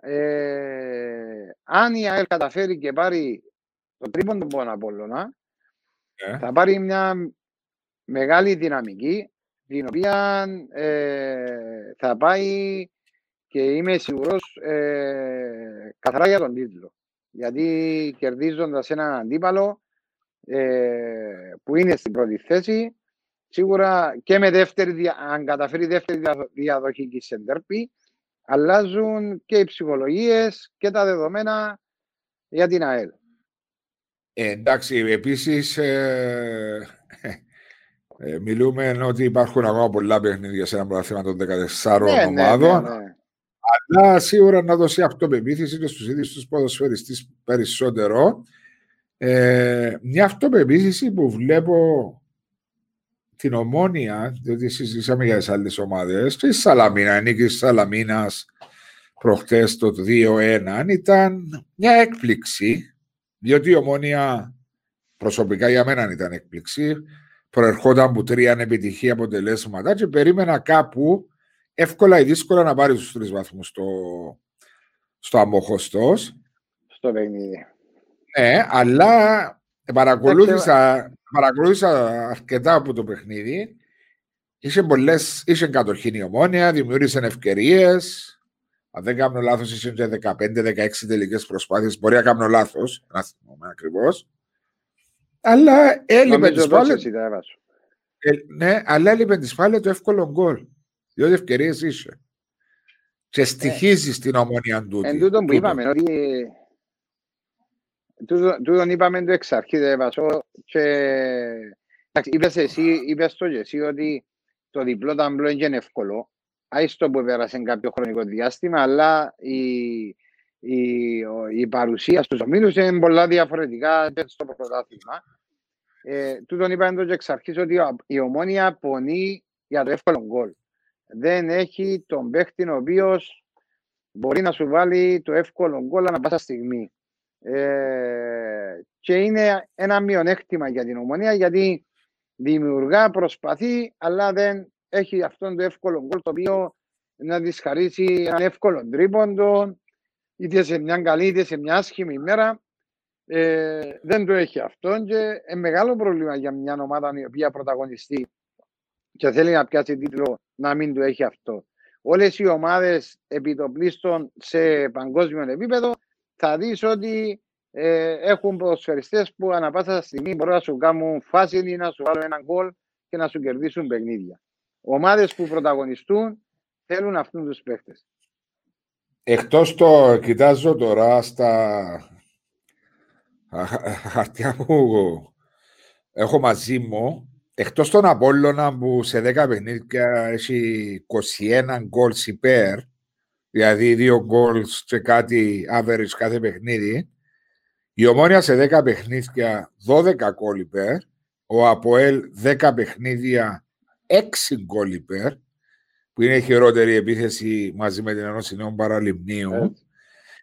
Ε, αν η ΑΕΛ καταφέρει και πάρει το τρίπον του Απόλλωνα, yeah. θα πάρει μια μεγάλη δυναμική, την οποία ε, θα πάει και είμαι σίγουρος ε, καθαρά για τον τίτλο. Γιατί κερδίζοντας έναν αντίπαλο ε, που είναι στην πρώτη θέση, σίγουρα και με δεύτερη, αν καταφέρει δεύτερη διαδοχή και σεντερπή, αλλάζουν και οι ψυχολογίες και τα δεδομένα για την ΑΕΛ. Ε, εντάξει, επίσης ε, ε, μιλούμε ότι υπάρχουν ακόμα πολλά παιχνίδια σε ένα πρωτάθλημα των 14 ναι, ναι, ομάδων. Ναι, ναι, αλλά σίγουρα να δώσει αυτοπεποίθηση και στους ίδιους τους ποδοσφαιριστές περισσότερο. Ε, μια αυτοπεποίθηση που βλέπω την ομόνια, διότι συζητήσαμε για τις άλλες ομάδες, τη Σαλαμίνα, η νίκη της Σαλαμίνας προχτές το 2-1 ήταν μια έκπληξη, διότι η ομόνια προσωπικά για μένα ήταν έκπληξη. Προερχόταν από τρία ανεπιτυχή αποτελέσματα και περίμενα κάπου εύκολα ή δύσκολα να πάρει τους τρεις βαθμούς στο, στο Αμοχωστός. Στο παιχνίδι. Ναι, αλλά παρακολούθησα παρακολούθησα αρκετά από το παιχνίδι. Είχε πολλές, είχε κατοχήν η ομόνια, δημιούργησαν ευκαιρίες. Αν δεν κάνω λάθος, είχε 15-16 τελικές προσπάθειες. Μπορεί να κάνω λάθος, να θυμάμαι ακριβώς. Αλλά έλειπε τη φάλε. Ε, ναι, αλλά έλειπε τη φάλε το εύκολο γκολ. Διότι ευκαιρίες είσαι. Και στοιχίζεις ε, την ομόνια του. Εν τούτο που είπαμε, ότι Τούτον είπαμε το εξ αρχή, δεν βασώ και... Είπες εσύ, είπες το και εσύ ότι το διπλό ταμπλό είναι εύκολο. Άιστο που πέρασε κάποιο χρονικό διάστημα, αλλά η, η, η παρουσία στους ομίλους είναι πολλά διαφορετικά στο πρωτάθλημα. Ε, τούτον είπαμε το και εξ αρχής ότι η ομόνια πονεί για το εύκολο γκολ. Δεν έχει τον παίχτη ο οποίος μπορεί να σου βάλει το εύκολο γκολ ανά πάσα στιγμή. Ε, και είναι ένα μειονέκτημα για την ομονία γιατί δημιουργά, προσπαθεί, αλλά δεν έχει αυτόν το εύκολο γκολ το οποίο να της χαρίσει ένα εύκολο τρίποντο, είτε σε μια καλή είτε σε μια άσχημη ημέρα. Ε, δεν το έχει αυτό και είναι μεγάλο πρόβλημα για μια ομάδα η οποία πρωταγωνιστεί και θέλει να πιάσει τίτλο να μην το έχει αυτό. Όλες οι ομάδες επιτοπλίστων σε παγκόσμιο επίπεδο θα δεις ότι ε, έχουν ποδοσφαιριστές που ανά πάσα στιγμή μπορούν να σου κάνουν φάση ή να σου βάλουν ένα γκολ και να σου κερδίσουν παιχνίδια. Ομάδες που πρωταγωνιστούν θέλουν αυτούς τους παίχτες. Εκτός το κοιτάζω τώρα στα χαρτιά που έχω μαζί μου, εκτός των Απόλλωνα που σε 10 παιχνίδια έχει 21 γκολ υπέρ, δηλαδή δύο γκολ και κάτι average κάθε παιχνίδι. Η Ομόνια σε 10 παιχνίδια 12 γκολ υπέρ, ο Αποέλ 10 παιχνίδια 6 γκολ υπέρ, που είναι η χειρότερη επίθεση μαζί με την Ενώση Νέων Παραλιμνίου. Ε.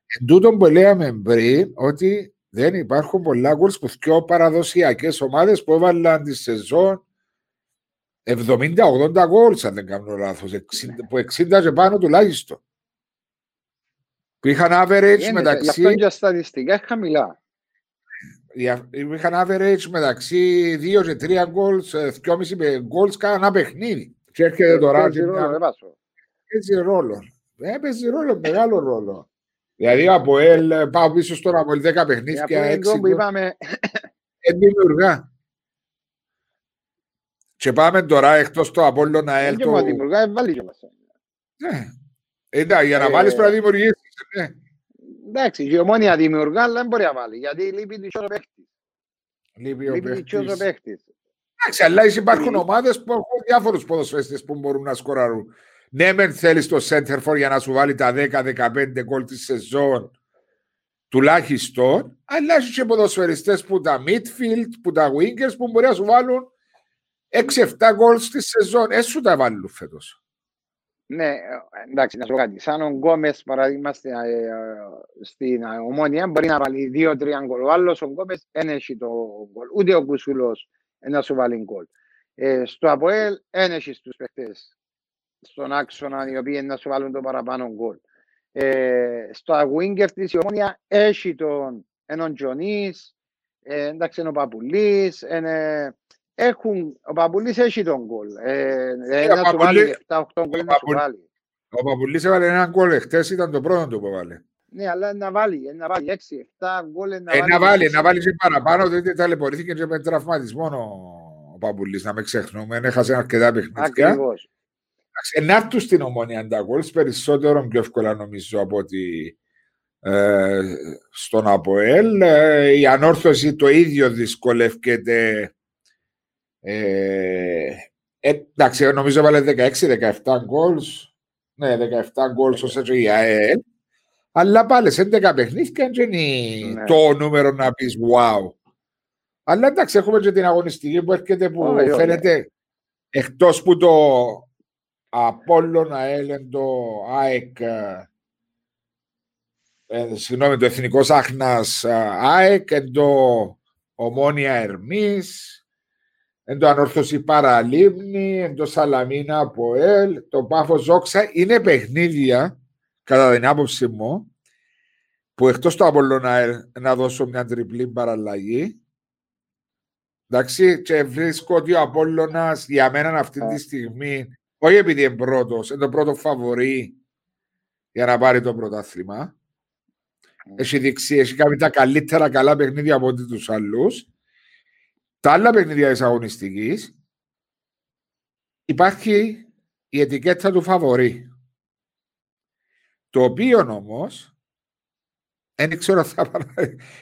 Εν τούτο που λέγαμε πριν, ότι δεν υπάρχουν πολλά γκολ που πιο παραδοσιακές ομάδες που έβαλαν τη σεζόν 70-80 γκολ, αν δεν κάνω λάθος, που 60 και πάνω τουλάχιστον. Που είχαν average είναι, μεταξύ... Γι' αυτό και στατιστικά χαμηλά. Είχαν average μεταξύ 2 και 3 goals, 2,5 goals κάνα παιχνίδι. Και έρχεται ε, τώρα... Παίζει ρόλο, Παίζει ρόλο. Ε, παίζει ρόλο, μεγάλο ρόλο. Δηλαδή από ελ, πάω πίσω στον από 10 παιχνίδια, 6 που είπαμε... δημιουργά. Και πάμε τώρα εκτός το Απόλλωνα ΕΛ. Και δημιουργά, έβαλε και μας. Ναι. Εντάξει, για να βάλεις πρέπει να δημιουργήσεις. Ναι. Εντάξει, η ομόνια δημιουργά, αλλά δεν μπορεί να βάλει, γιατί λείπει της ο παίχτης. Λείπει ο παίχτης. Εντάξει, αλλά υπάρχουν ομάδες που έχουν διάφορους ποδοσφαίστες που μπορούν να σκοράρουν. Ναι, μεν θέλεις το center for για να σου βάλει τα 10-15 γκολ της σεζόν τουλάχιστον, αλλά έχεις και ποδοσφαιριστές που τα midfield, που τα wingers που μπορεί να σου βάλουν 6-7 γκολ στη σεζόν. Έτσι σου τα βάλουν φέτος. Ναι, εντάξει, να σου πω κάτι. Σαν ο Γκόμες, παράδειγμα, στην, ε, στην Ομόνια, μπορεί να βάλει 2-3 γκολ. Ο άλλος ο Γκόμες δεν έχει το γκολ. Ούτε ο Κουσούλος να σου βάλει γκολ. Ε, στο Αποέλ δεν έχεις τους παιχτέ στον άξονα οι οποίοι να σου βάλουν το παραπάνω γκολ. Ε, στο Αγουίνγκερ της η Ομόνια έχει τον έναν Τζονής, ε, εντάξει είναι ο Παπουλής, ε, έχουν, ο Παπουλής έχει τον γκολ. Ε, ε, να σου βάλει 7-8 γκολ να σου βάλει. Ο Παπουλής έβαλε ένα γκολ χτες, ήταν το πρώτο του που βάλε. Ναι, αλλά να βάλει, να βάλει 6-7 γκολ. Να, ε, βάλει, να βάλει, να βάλει και παραπάνω, διότι ταλαιπωρήθηκε και με τραυματισμό ο Παπουλής, να με ξεχνούμε. Έχασε αρκετά παιχνίδια. Ακριβώς. Ενάρτου στην ομόνια τα γκολ περισσότερο πιο εύκολα νομίζω από ότι ε, στον ΑΠΟΕΛ. Ε, η ανόρθωση το ίδιο δυσκολεύεται. Ε, εντάξει, νομίζω βάλε 16-17 γκολς. Ναι, 17 γκολς όσο η ΑΕΛ. Αλλά πάλι σε 11 παιχνίδια δεν είναι ναι. το νούμερο να πεις wow. Αλλά εντάξει, έχουμε και την αγωνιστική που έρχεται που oh, φαίνεται εκτός που το Απόλλωνα Έλεντο ΑΕΚ ε, συγγνώμη, το Εθνικός Άχνας ΑΕΚ, εν το Ομόνια Ερμής, εν το Ανόρθωση Παραλίμνη, εν το Σαλαμίνα Αποέλ, το Πάφος Ζόξα, είναι παιχνίδια, κατά την άποψη μου, που εκτός το Απόλλωνα να δώσω μια τριπλή παραλλαγή, εντάξει, και βρίσκω ότι ο Απόλλωνας για μένα αυτή τη στιγμή όχι επειδή είναι πρώτος, είναι το πρώτο φαβορή για να πάρει το πρωτάθλημα. Έχει δείξει, έχει κάνει τα καλύτερα καλά παιχνίδια από ό,τι τους άλλους. Τα άλλα παιχνίδια της αγωνιστικής υπάρχει η ετικέτα του φαβορή. Το οποίο όμως δεν ξέρω αν θα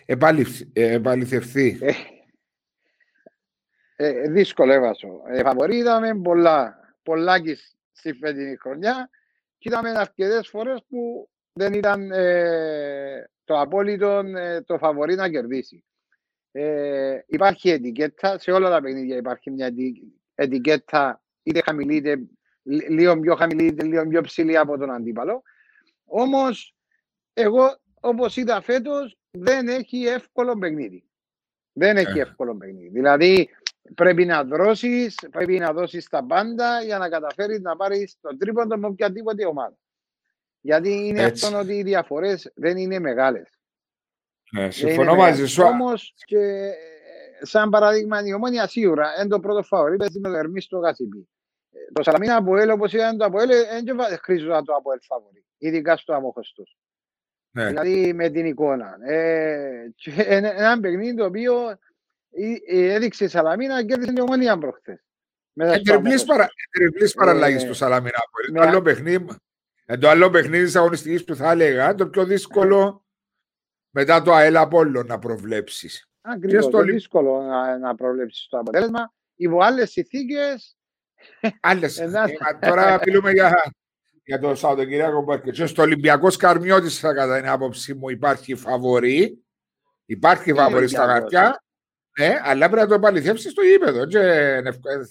επαληθευτεί. Ε, ε, δύσκολο έβασο. Ε, φαβορή είδαμε πολλά πολλάκι στη φετινή χρονιά και είδαμε αρκετές φορές που δεν ήταν ε, το απόλυτο ε, το φαβορή να κερδίσει. Ε, υπάρχει ετικέτα, σε όλα τα παιχνίδια υπάρχει μια ετικέτα είτε χαμηλή είτε λίγο πιο χαμηλή είτε λίγο πιο ψηλή από τον αντίπαλο. Όμως, εγώ, όπως είδα φέτος, δεν έχει εύκολο παιχνίδι. Δεν έχει ε. εύκολο παιχνίδι. Δηλαδή, πρέπει να δρώσεις, πρέπει να δώσεις τα πάντα για να καταφέρεις να πάρεις τον τρίποντο με οποιαδήποτε ομάδα. Γιατί είναι Έτσι. αυτό ότι οι διαφορές δεν είναι μεγάλες. Ναι, συμφωνώ μαζί σου. Όμως, και, ε, σαν παράδειγμα, η ομόνια σίγουρα είναι το πρώτο φαβορή, παίζει με το Ερμή στο Γασιμπή. Το Σαλαμίνα από ελ, όπως ήταν το Αποέλ, δεν χρήζονταν το Αποέλ φαβορή. Ειδικά στο αμόχωστο. Ναι. Δηλαδή με την εικόνα. Ε, ένα παιχνίδι το οποίο έδειξε η Σαλαμίνα και έδειξε η ομονία προχθές. Τριπλής παρα, παραλλαγής ε, του Σαλαμίνα. Το άλλο παιχνίδι, το άλλο παιχνίδι της αγωνιστικής που θα έλεγα, το πιο δύσκολο μετά το ΑΕΛ Απόλλω να προβλέψεις. Ακριβώς, το δύσκολο να, να προβλέψεις το αποτέλεσμα. Υπό άλλες συνθήκες... Άλλες. Τώρα μιλούμε για, για το Σαββατοκυριακό που έρχεται. Στο Ολυμπιακός Καρμιώτης, κατά την άποψή μου, υπάρχει φαβορή. Υπάρχει φαβορή στα χαρτιά. Ναι, αλλά πρέπει να το επαληθεύσει στο γήπεδο.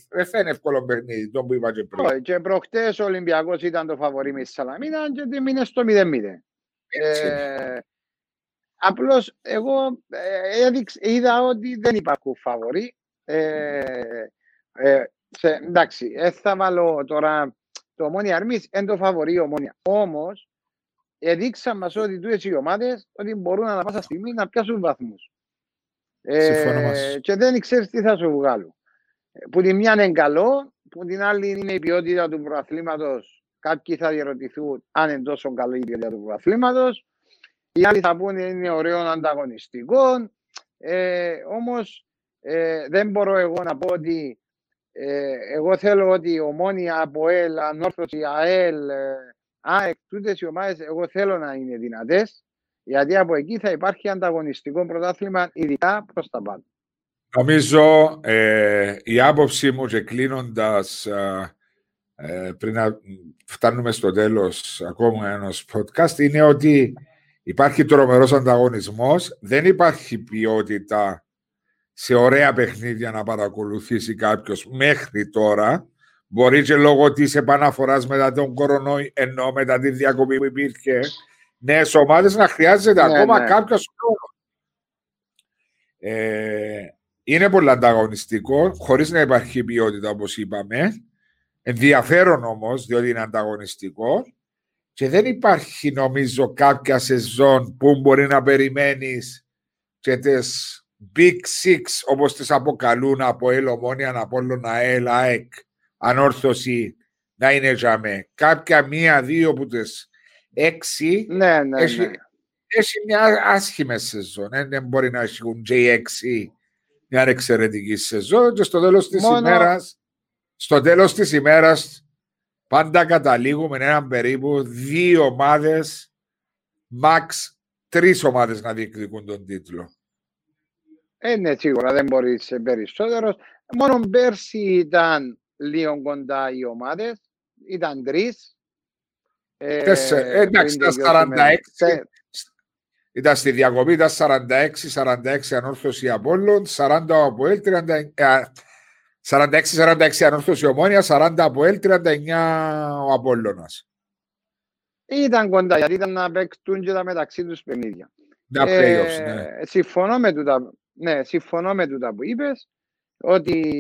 Δεν θα είναι εύκολο παιχνίδι, το που είπα και πριν. Και προχτές ο Ολυμπιακός ήταν το φαβορή με τη Σαλαμίνα και μείνε στο 0-0. Ε, Απλώς εγώ ε, είδα ότι δεν υπάρχουν φαβορή. Ε, ε, σε, εντάξει, ε, θα βάλω τώρα το Ομόνια Αρμής, είναι το φαβορή Ομόνια. Όμως, έδειξαν μας ότι τούτες οι ομάδες ότι μπορούν να πάσα στιγμή να πιάσουν βαθμούς. Ε, και δεν ξέρεις τι θα σου βγάλουν. Που τη μια είναι καλό, που την άλλη είναι η ποιότητα του προαθλήματος. Κάποιοι θα διαρωτηθούν αν είναι τόσο καλό η ποιότητα του προαθλήματος. Οι άλλοι θα πούνε είναι ωραίο ανταγωνιστικό. Ε, Όμως ε, δεν μπορώ εγώ να πω ότι ε, εγώ θέλω ότι η ομόνια από ΕΛ, ανόρθωση ΑΕΛ, ε, ΑΕΚ, τούτες οι ομάδες, εγώ θέλω να είναι δυνατές. Γιατί από εκεί θα υπάρχει ανταγωνιστικό πρωτάθλημα, ειδικά προς τα πάνω. Νομίζω ε, η άποψή μου και κλείνοντας, ε, πριν να φτάνουμε στο τέλος ακόμα ενός podcast, είναι ότι υπάρχει τρομερός ανταγωνισμός, δεν υπάρχει ποιότητα σε ωραία παιχνίδια να παρακολουθήσει κάποιος μέχρι τώρα. Μπορεί και λόγω της επαναφοράς μετά τον κορονοϊό, ενώ μετά τη διακοπή που υπήρχε, νέε ομάδες να χρειάζεται ναι, ακόμα ναι. κάποιος χρόνος. Ε, είναι πολύ ανταγωνιστικό, χωρίς να υπάρχει ποιότητα όπως είπαμε. Ενδιαφέρον όμως, διότι είναι ανταγωνιστικό. Και δεν υπάρχει νομίζω κάποια σεζόν που μπορεί να περιμένεις και τις Big Six όπως τις αποκαλούν από El Ομόνια, Απόλλωνα, ΑΕΛ, ΑΕΚ, Ανόρθωση να είναι για με. Κάποια μία-δύο που τις έξι ναι, ναι, έχει, ναι. έχει μια άσχημη σεζόν. Ε, δεν μπορεί να έχουν J6 μια εξαιρετική σεζόν και στο τέλος της Μόνο... ημέρας στο τέλος της ημέρας πάντα καταλήγουμε έναν περίπου δύο ομάδες max τρεις ομάδες να διεκδικούν τον τίτλο. Ε, ναι, σίγουρα δεν μπορείς σε περισσότερος. Μόνο πέρσι ήταν λίγο κοντά οι ομάδες. Ήταν τρεις. Ε, ε, εντάξει, ήταν 46. Ήταν στη διακοπή, ήταν 46-46 ανόρθωση Απόλλων, 40 από ΕΛ, 46-46 ανόρθωση Ομόνια, 40 από ΕΛ, 39 ο Απόλλωνας. Ήταν κοντά, γιατί ήταν να παίξουν και τα μεταξύ τους παιχνίδια. Τα playoffs, ε, ναι. Συμφωνώ με τούτα, ναι, συμφωνώ με τούτα που είπες, ότι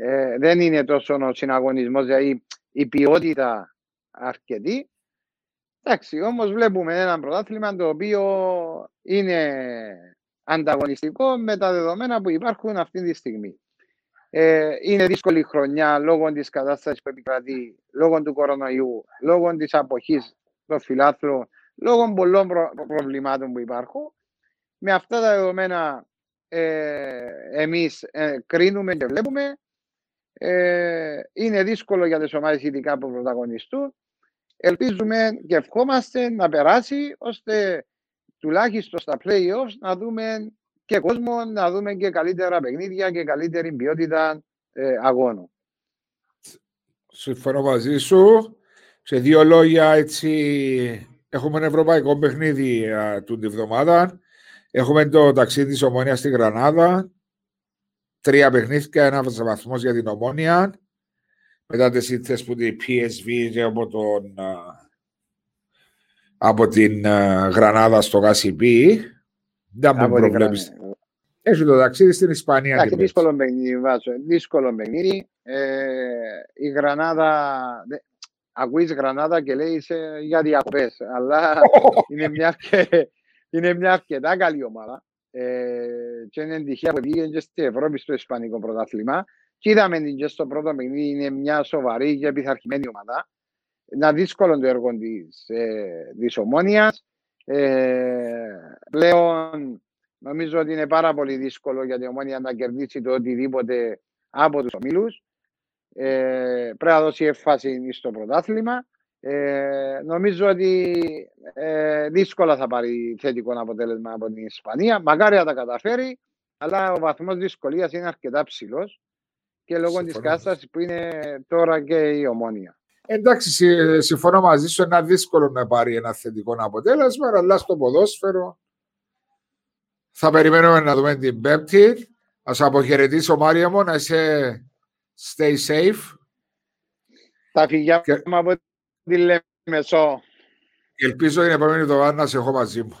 ε, δεν είναι τόσο ο συναγωνισμός, δηλαδή η ποιότητα αρκετή. Εντάξει, όμως βλέπουμε ένα πρωτάθλημα το οποίο είναι ανταγωνιστικό με τα δεδομένα που υπάρχουν αυτή τη στιγμή. Ε, είναι δύσκολη χρονιά λόγω της κατάστασης που επικρατεί, λόγω του κορονοϊού, λόγω της αποχής των φιλάθλων, λόγω πολλών προ- προβλημάτων που υπάρχουν. Με αυτά τα δεδομένα ε, εμείς ε, κρίνουμε και βλέπουμε. Ε, είναι δύσκολο για τις ομάδες ειδικά που πρωταγωνιστούν. Ελπίζουμε και ευχόμαστε να περάσει ώστε τουλάχιστον στα play-offs να δούμε και κόσμο, να δούμε και καλύτερα παιχνίδια και καλύτερη ποιότητα ε, αγώνων. Συμφωνώ μαζί σου. Σε δύο λόγια έτσι έχουμε ένα ευρωπαϊκό παιχνίδι του την εβδομάδα. Έχουμε το ταξίδι της Ομόνιας στη Γρανάδα. Τρία παιχνίδια, ένας βαθμός για την Ομόνια. Μετά τις ήρθες που την PSV και από, τον, από την Γρανάδα στο Γασιπί. Δεν μου προβλέψει. Έχει το ταξίδι στην Ισπανία. Εντάξει, δύσκολο παιχνίδι, βάζω. Δύσκολο παιχνίδι. Ε, η Γρανάδα, ακούεις Γρανάδα και λέει είσαι για διακοπές, αλλά είναι μια, είναι μια αρκετά καλή ομάδα. Ε, και είναι τυχαία που πήγαινε και στην Ευρώπη στο Ισπανικό πρωτάθλημα. Και είδαμε την και στο πρώτο παιχνίδι είναι μια σοβαρή και επιθαρχημένη ομάδα. Είναι δύσκολο το έργο της, ε, της Ομόνιας. Ε, πλέον νομίζω ότι είναι πάρα πολύ δύσκολο για την Ομόνια να κερδίσει το οτιδήποτε από τους ομίλους. Ε, πρέπει να δώσει έφαση στο πρωτάθλημα. Ε, νομίζω ότι ε, δύσκολα θα πάρει θετικό αποτέλεσμα από την Ισπανία. Μακάρι να τα καταφέρει, αλλά ο βαθμός δυσκολίας είναι αρκετά ψηλός και λόγω της κατάστασης που είναι τώρα και η ομόνια. Εντάξει, συμφωνώ μαζί σου, είναι δύσκολο να πάρει ένα θετικό αποτέλεσμα, αλλά στο ποδόσφαιρο θα περιμένουμε να δούμε την Πέμπτη. Α αποχαιρετήσω, Μάρια μου, να είσαι stay safe. Τα φυγιά και... από τη Λεμεσό. Ελπίζω την επόμενη εβδομάδα να σε έχω μαζί μου.